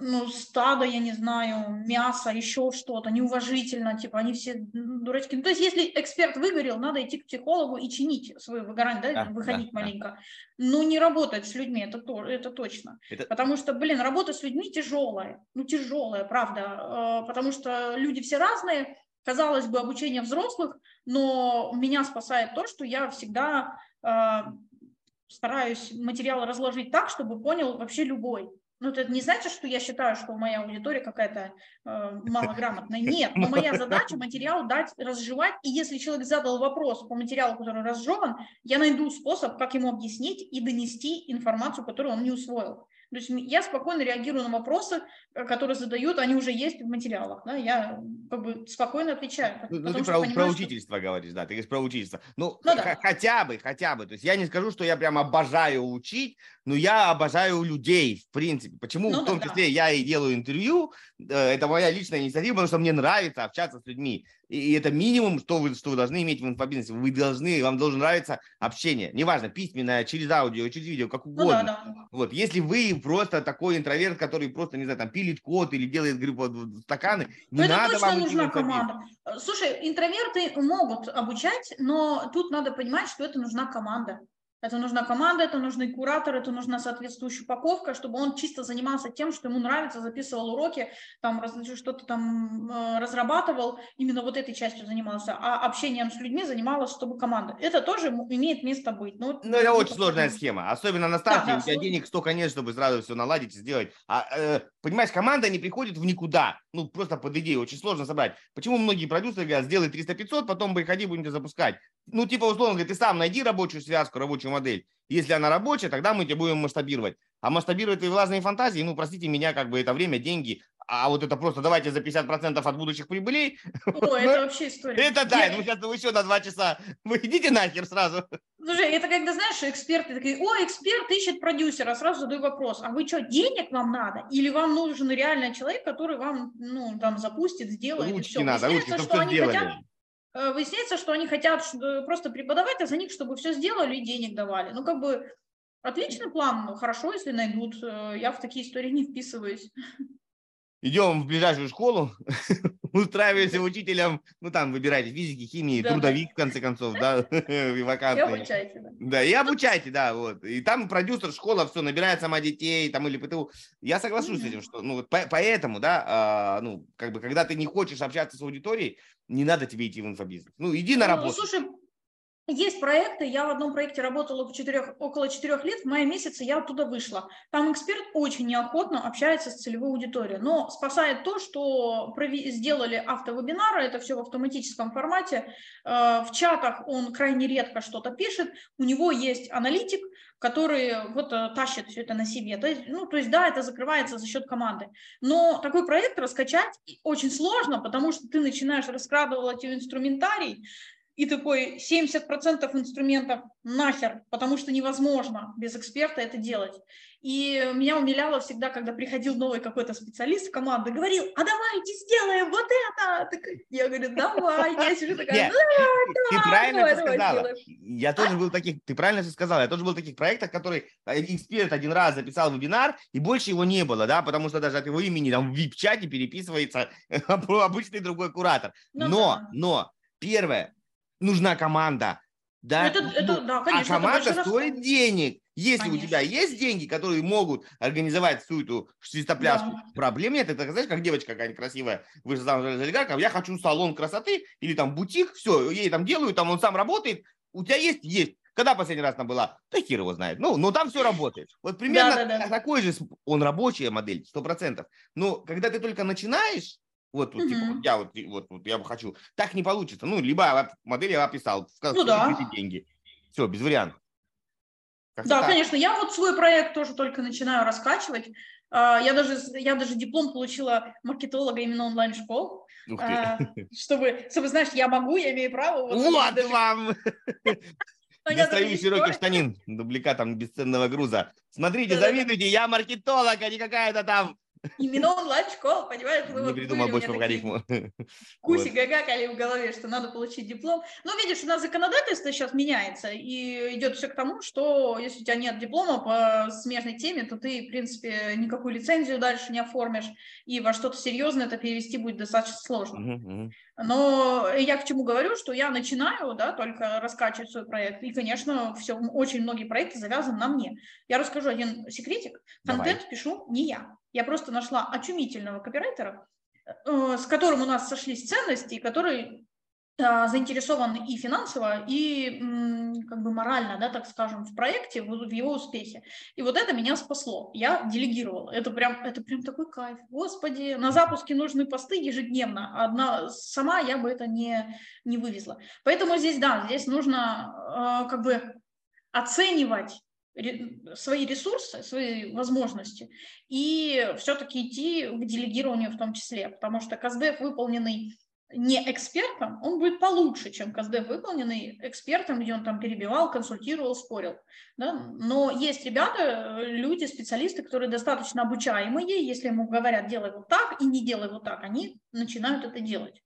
ну, стадо, я не знаю, мясо, еще что-то, неуважительно, типа, они все дурачки. Ну, то есть, если эксперт выгорел, надо идти к психологу и чинить свое выгорание, да, да выходить да, маленько. Да. Но не работать с людьми, это, то, это точно. Это... Потому что, блин, работа с людьми тяжелая, ну, тяжелая, правда, э, потому что люди все разные, казалось бы, обучение взрослых, но меня спасает то, что я всегда э, стараюсь материал разложить так, чтобы понял вообще любой. Ну, это не значит, что я считаю, что моя аудитория какая-то э, малограмотная. Нет, но моя задача материал дать, разжевать. И если человек задал вопрос по материалу, который разжеван, я найду способ, как ему объяснить и донести информацию, которую он не усвоил. То есть я спокойно реагирую на вопросы, э, которые задают, они уже есть в материалах. Да? Я как бы спокойно отвечаю. Ну, ну ты про, понимаю, про учительство что... говоришь, да, ты говоришь про учительство. Ну, ну да. хотя бы, хотя бы. То есть я не скажу, что я прям обожаю учить, но я обожаю людей, в принципе. Почему ну, в том да, числе да. я и делаю интервью, э, это моя личная инициатива, потому что мне нравится общаться с людьми. И это минимум, что вы, что вы должны иметь в инфобизнесе. Вы должны, вам должно нравиться общение. Неважно, письменное, через аудио, через видео, как угодно. Ну, да, да. Вот, если вы просто такой интроверт, который просто, не знаю, там пилит код или делает гриб стаканы, не это надо точно вам нужна команда. Слушай, интроверты могут обучать, но тут надо понимать, что это нужна команда. Это нужна команда, это нужный куратор, это нужна соответствующая упаковка, чтобы он чисто занимался тем, что ему нравится, записывал уроки, там что-то там э, разрабатывал, именно вот этой частью занимался, а общением с людьми занималась, чтобы команда. Это тоже имеет место быть. Ну, ну это очень сложная схема, особенно на старте, да, да, у тебя денег столько нет, чтобы сразу все наладить и сделать. А, э, понимаешь, команда не приходит в никуда, ну просто под идею, очень сложно собрать. Почему многие продюсеры говорят, сделай 300-500, потом приходи, будем тебя запускать ну, типа, условно говоря, ты сам найди рабочую связку, рабочую модель. Если она рабочая, тогда мы тебе будем масштабировать. А масштабировать твои влажные фантазии, ну, простите меня, как бы это время, деньги, а вот это просто давайте за 50% от будущих прибылей. О, это вообще история. Это да, я... ну сейчас вы еще на два часа. Вы идите нахер сразу. Слушай, это когда, знаешь, эксперты такие, о, эксперт ищет продюсера, сразу задаю вопрос, а вы что, денег вам надо? Или вам нужен реально человек, который вам, ну, там, запустит, сделает? Ручки все. надо, ручки, чтобы все сделали. Хотят выясняется, что они хотят просто преподавать, а за них, чтобы все сделали и денег давали. Ну, как бы отличный план, хорошо, если найдут. Э, я в такие истории не вписываюсь. Идем в ближайшую школу, устраиваемся учителем, ну там выбирайте физики, химии, да, трудовик, да. в конце концов, да, вакантный. И обучайте, да. Да, и обучайте, да, вот. И там продюсер, школа, все, набирает сама детей, там или ПТУ. Я соглашусь mm-hmm. с этим, что, ну, вот по- поэтому, да, а, ну, как бы, когда ты не хочешь общаться с аудиторией, не надо тебе идти в инфобизнес. Ну, иди на ну, работу. Слушай, есть проекты, я в одном проекте работала около четырех, около четырех лет, в мае месяце я оттуда вышла. Там эксперт очень неохотно общается с целевой аудиторией, но спасает то, что сделали автовебинары, это все в автоматическом формате, э, в чатах он крайне редко что-то пишет, у него есть аналитик, который вот э, тащит все это на себе. То есть, ну, то есть, да, это закрывается за счет команды. Но такой проект раскачать очень сложно, потому что ты начинаешь раскрадывать инструментарий, и такой 70% инструментов нахер, потому что невозможно без эксперта это делать. И меня умиляло всегда, когда приходил новый какой-то специалист в команду, говорил, а давайте сделаем вот это. Так, я говорю, давай. Я сижу такая, Ты правильно все сказала. Я тоже был таких, ты правильно все сказала, я тоже был в таких проектах, который э, эксперт один раз записал вебинар, и больше его не было, да, потому что даже от его имени там в VIP-чате переписывается обычный другой куратор. Ну но, но, первое, нужна команда. Да? Это, это, да, конечно, а команда стоит раз... денег. Если конечно. у тебя есть деньги, которые могут организовать всю эту свистопляску, да. проблем нет. Это, знаешь, как девочка какая-нибудь красивая, вышла замуж за олигархов, я хочу салон красоты или там бутик, все, ей там делают, там он сам работает, у тебя есть? Есть. Когда последний раз она была? Да хер его знает. Ну, но там все работает. Вот примерно да, да, да. такой же, он рабочая модель, сто процентов. Но когда ты только начинаешь, вот, вот, типа, вот я вот, вот, вот я бы хочу. Так не получится. Ну, либо модель я описал, сказал, ну, да. деньги. Все, без вариантов. Да, так. конечно. Я вот свой проект тоже только начинаю раскачивать. А, я даже, я даже диплом получила маркетолога именно онлайн-школ. А, чтобы, чтобы, знаешь, я могу, я имею право. Вот, вот даже... вам! Достаю широкий штанин дубликатом бесценного груза. Смотрите, завидуйте, я маркетолог, а не какая-то там Именно онлайн-школа, понимаешь? Ну, не придумал больше алгоритму. Куси вот. гагакали в голове, что надо получить диплом. Ну, видишь, у нас законодательство сейчас меняется, и идет все к тому, что если у тебя нет диплома по смежной теме, то ты, в принципе, никакую лицензию дальше не оформишь, и во что-то серьезное это перевести будет достаточно сложно. Но я к чему говорю, что я начинаю, да, только раскачивать свой проект, и, конечно, все, очень многие проекты завязаны на мне. Я расскажу один секретик. Контент Давай. пишу не я. Я просто нашла очумительного копирайтера, э, с которым у нас сошлись ценности, который э, заинтересован и финансово, и как бы морально, да, так скажем, в проекте, в его успехе. И вот это меня спасло. Я делегировала. Это прям, это прям такой кайф. Господи, на запуске нужны посты ежедневно. Одна сама я бы это не, не вывезла. Поэтому здесь, да, здесь нужно э, как бы оценивать свои ресурсы, свои возможности и все-таки идти к делегированию в том числе, потому что КСДФ, выполненный не экспертом, он будет получше, чем КСДФ, выполненный экспертом, где он там перебивал, консультировал, спорил. Да? Но есть ребята, люди, специалисты, которые достаточно обучаемые, если ему говорят, делай вот так и не делай вот так, они начинают это делать.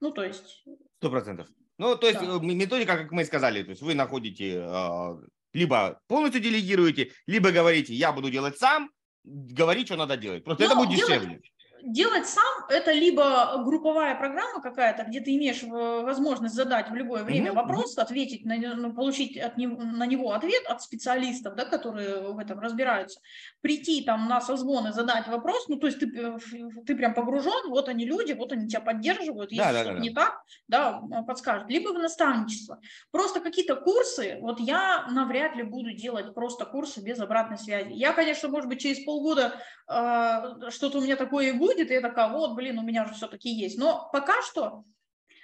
Ну, то есть... Сто процентов. Ну, то есть да. Э, методика, как мы сказали, то есть вы находите а, либо полностью делегируете, либо говорите, я буду делать сам, говорить, что надо делать. Просто Но это будет делать, дешевле делать сам это либо групповая программа какая-то, где ты имеешь возможность задать в любое время mm-hmm. вопрос, ответить, на, ну, получить от него, на него ответ от специалистов, да, которые в этом разбираются, прийти там на созвоны, задать вопрос, ну то есть ты, э, ты прям погружен, вот они люди, вот они тебя поддерживают, если да, что-то да, да. не так, да, подскажут. Либо в наставничество. Просто какие-то курсы, вот я навряд ли буду делать просто курсы без обратной связи. Я, конечно, может быть, через полгода э, что-то у меня такое и будет, будет, и я такая, вот, блин, у меня же все-таки есть. Но пока что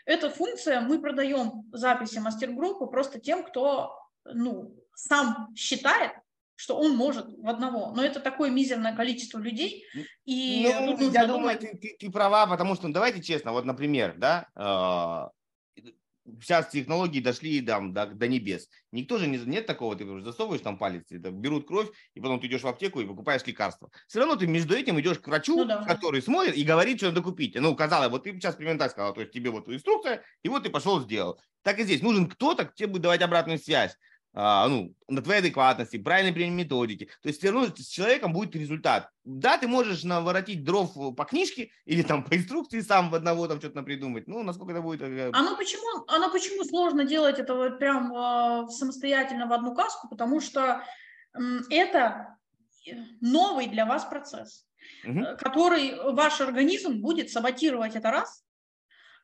эта функция мы продаем записи мастер-группы просто тем, кто ну, сам считает, что он может в одного. Но это такое мизерное количество людей. И ну, я думаю, ты, ты, ты права, потому что, ну, давайте честно, вот, например, да, а, сейчас технологии дошли там, до, до небес. Никто же не, нет такого, ты засовываешь там палец, это, берут кровь, и потом ты идешь в аптеку и покупаешь лекарства. Все равно ты между этим идешь к врачу, ну, да. который смотрит и говорит, что надо купить. Ну, казалось, вот ты сейчас примерно так сказал, то есть тебе вот инструкция, и вот ты пошел сделал. Так и здесь. Нужен кто-то, кто тебе будет давать обратную связь ну, на твоей адекватности, правильной применение методики. То есть все равно с человеком будет результат. Да, ты можешь наворотить дров по книжке или там по инструкции сам в одного там что-то придумать. Ну, насколько это будет... Э, а ну почему, а ну почему сложно делать это вот прям э, самостоятельно в одну каску? Потому что э, это новый для вас процесс, угу. который ваш организм будет саботировать это раз,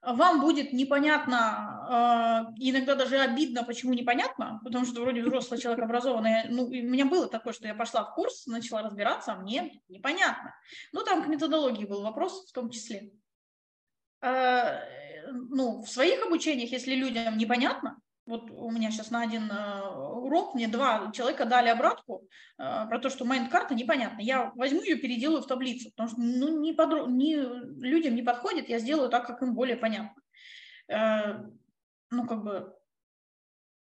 вам будет непонятно, а, иногда даже обидно, почему непонятно, потому что вроде взрослый человек образованный. Ну, у меня было такое, что я пошла в курс, начала разбираться, а мне непонятно. Ну, там к методологии был вопрос в том числе. А, ну, в своих обучениях, если людям непонятно, вот у меня сейчас на один э, урок мне два человека дали обратку э, про то, что майнд-карта непонятна. Я возьму ее, переделаю в таблицу, потому что ну, не подро... не, людям не подходит, я сделаю так, как им более понятно. Э, ну, как бы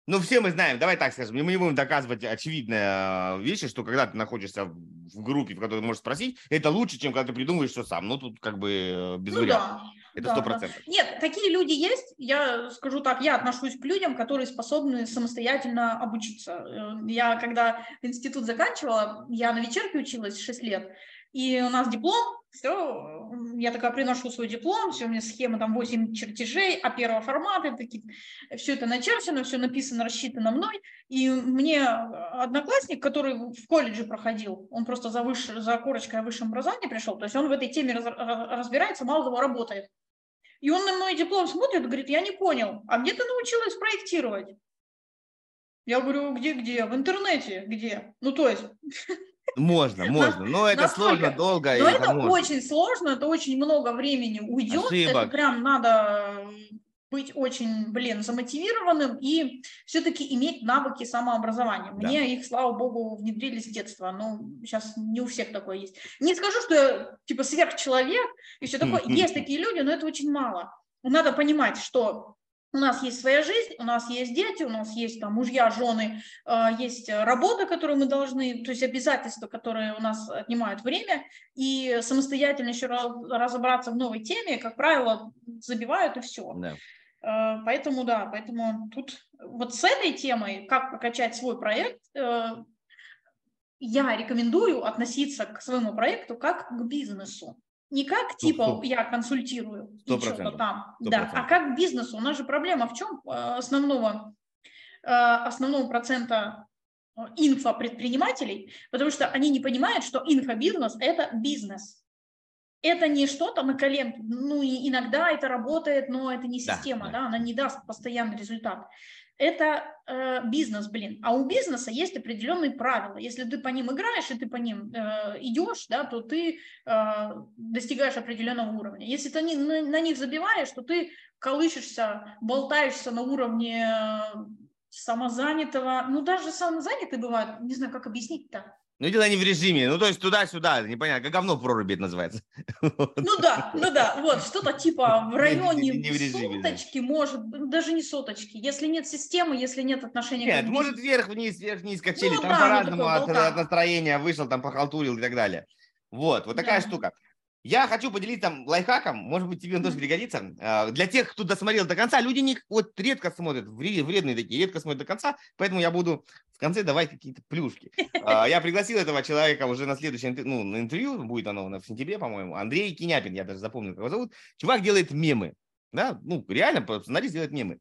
ну, все мы знаем, давай так скажем, мы не будем доказывать очевидные вещи, что когда ты находишься в группе, в которой ты можешь спросить, это лучше, чем когда ты придумываешь все сам. Ну, тут как бы без ну, вариантов. Да. Это сто процентов. Да. Нет, такие люди есть. Я скажу так, я отношусь к людям, которые способны самостоятельно обучиться. Э, я когда институт заканчивала, я на вечерке училась 6 лет, и у нас диплом, все, я такая приношу свой диплом, все, у меня схема там 8 чертежей, а первого формата, такие, все это начерчено, все написано, рассчитано мной, и мне одноклассник, который в колледже проходил, он просто за, выше, за корочкой высшем образовании пришел, то есть он в этой теме раз, разбирается, мало того, работает. И он на мой диплом смотрит, говорит, я не понял, а где ты научилась проектировать? Я говорю, где-где? В интернете где? Ну, то есть... Можно, можно, но это сложно, долго. Но это, очень сложно, это очень много времени уйдет. Ошибок. Это прям надо быть очень, блин, замотивированным и все-таки иметь навыки самообразования. Да. Мне их, слава богу, внедрили с детства. Но сейчас не у всех такое есть. Не скажу, что я типа сверхчеловек и все такое. Есть такие люди, но это очень мало. Надо понимать, что у нас есть своя жизнь, у нас есть дети, у нас есть там мужья, жены, э, есть работа, которую мы должны, то есть обязательства, которые у нас отнимают время, и самостоятельно еще разобраться в новой теме, как правило, забивают и все. Да. Э, поэтому да, поэтому тут вот с этой темой, как прокачать свой проект, э, я рекомендую относиться к своему проекту как к бизнесу. Не как ну, типа я консультирую и что-то там, 100%. да, а как бизнесу. У нас же проблема в чем э, основного, э, основного процента э, инфопредпринимателей, потому что они не понимают, что инфобизнес – это бизнес. Это не что-то на коленке. Ну, и иногда это работает, но это не система, да. да, она не даст постоянный результат это э, бизнес, блин. А у бизнеса есть определенные правила. Если ты по ним играешь и ты по ним э, идешь, да, то ты э, достигаешь определенного уровня. Если ты не, на, на них забиваешь, то ты колышешься, болтаешься на уровне э, самозанятого. Ну, даже самозанятые бывают, не знаю, как объяснить-то. Ну, дело не в режиме, ну, то есть туда-сюда, непонятно, как говно проруби называется. Ну да, ну да, вот, что-то типа в районе не, не, не в режиме, соточки, да. может, даже не соточки, если нет системы, если нет отношения Нет, может вверх-вниз, вверх-вниз качели, ну, там да, по-разному ну, от, от настроения вышел, там похалтурил и так далее. Вот, вот такая да. штука. Я хочу поделиться там лайфхаком, может быть, тебе он тоже пригодится. А, для тех, кто досмотрел до конца, люди не, вот редко смотрят, вредные такие, редко смотрят до конца, поэтому я буду в конце давать какие-то плюшки. А, я пригласил этого человека уже на следующее ну, на интервью, будет оно в сентябре, по-моему, Андрей Киняпин, я даже запомнил, как его зовут. Чувак делает мемы, да, ну, реально, сценарист делает мемы.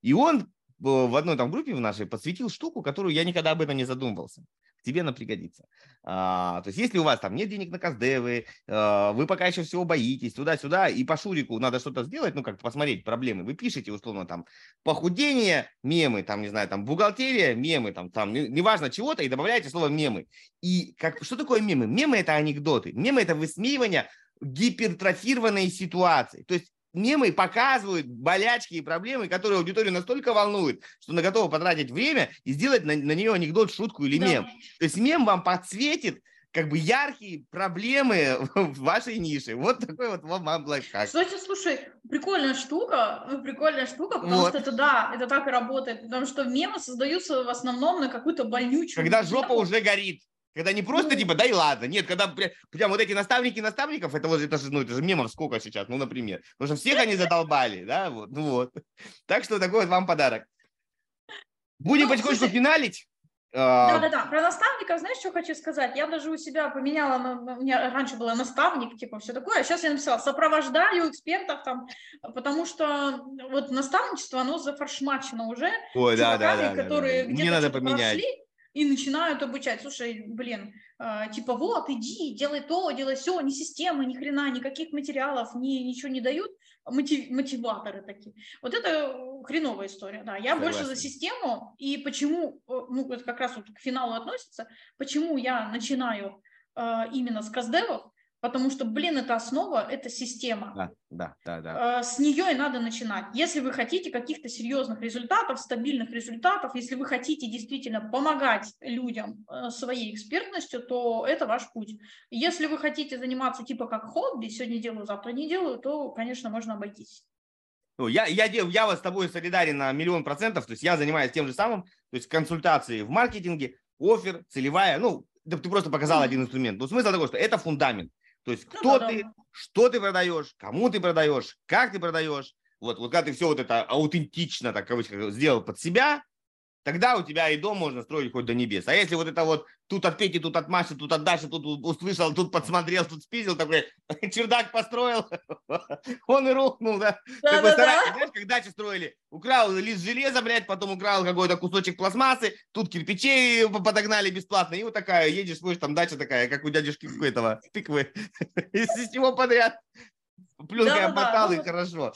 И он э, в одной там группе в нашей подсветил штуку, которую я никогда об этом не задумывался тебе она пригодится. А, то есть если у вас там нет денег на каздевы, а, вы пока еще всего боитесь, туда-сюда, и по Шурику надо что-то сделать, ну как посмотреть проблемы, вы пишете условно там похудение, мемы, там, не знаю, там бухгалтерия, мемы, там, там неважно чего-то, и добавляете слово мемы. И как, что такое мемы? Мемы – это анекдоты. Мемы – это высмеивание гипертрофированной ситуации. То есть мемы показывают болячки и проблемы, которые аудиторию настолько волнуют, что она готова потратить время и сделать на, на нее анекдот, шутку или мем. Да. То есть мем вам подсветит как бы яркие проблемы в вашей нише. Вот такой вот вам лайфхак. Кстати, слушай, прикольная штука, ну, прикольная штука, потому вот. что это да, это так и работает, потому что мемы создаются в основном на какую-то больнючую. Когда жопа уже горит. Когда не просто типа, да и ладно. Нет, когда прям вот эти наставники наставников, это вот это же, ну, это же мемов сколько сейчас, ну, например. Потому что всех они задолбали, да, вот, ну вот. Так что такой вот вам подарок. Будем ну, потихонечку финалить. А, Да-да-да, про наставников, знаешь, что хочу сказать? Я даже у себя поменяла, у меня раньше было наставник, типа, все такое, а сейчас я написала, сопровождаю экспертов там, потому что вот наставничество, оно зафаршмачено уже. Ой, да-да-да. которые да, да. где-то надо поменять. Прошли, и начинают обучать. Слушай, блин, э, типа вот, иди, делай то, делай все, ни системы, ни хрена, никаких материалов, ни, ничего не дают, мотив, мотиваторы такие. Вот это хреновая история, да. Я Согласен. больше за систему, и почему, э, ну, это как раз вот к финалу относится, почему я начинаю э, именно с каздевов, Потому что, блин, это основа, это система. Да, да, да, да. Э, с нее и надо начинать. Если вы хотите каких-то серьезных результатов, стабильных результатов, если вы хотите действительно помогать людям э, своей экспертностью, то это ваш путь. Если вы хотите заниматься типа как хобби, сегодня делаю, завтра не делаю, то, конечно, можно обойтись. Ну, я, я, я вот с тобой солидарен на миллион процентов, то есть я занимаюсь тем же самым, то есть консультации в маркетинге, офер, целевая, ну, ты просто показал один инструмент. Но смысл такой, что это фундамент. То есть ну кто ну, ты, да. что ты продаешь, кому ты продаешь, как ты продаешь. Вот, вот когда ты все вот это аутентично, так кавычках, сделал под себя, тогда у тебя и дом можно строить хоть до небес. А если вот это вот тут от Пети, тут от Маши, тут от Даши, тут услышал, тут подсмотрел, тут спиздил, такой чердак построил, он и рухнул, да? да, такой да, да. Знаешь, как дачи строили, украл лист железа, блядь, потом украл какой-то кусочек пластмассы, тут кирпичей подогнали бесплатно, и вот такая, едешь, будешь там дача такая, как у дядюшки этого, тыквы, из всего подряд. Плюнкой обмотал, и хорошо.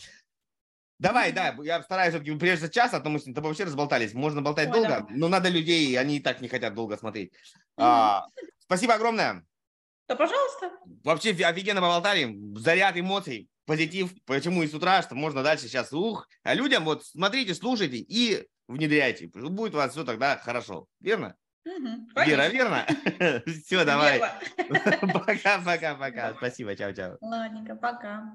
Давай, да, я стараюсь все-таки прежде час, а то мы с тобой вообще разболтались. Можно болтать Ой, долго, да. но надо людей, они и так не хотят долго смотреть. А, спасибо огромное. Да, пожалуйста. Вообще офигенно поболтали, заряд эмоций, позитив. Почему и с утра, что можно дальше сейчас, ух. А людям вот смотрите, слушайте и внедряйте. Будет у вас все тогда хорошо. Верно? Угу, Вера, верно? Все, давай. Пока-пока-пока. Спасибо, чао-чао. Ладненько, пока.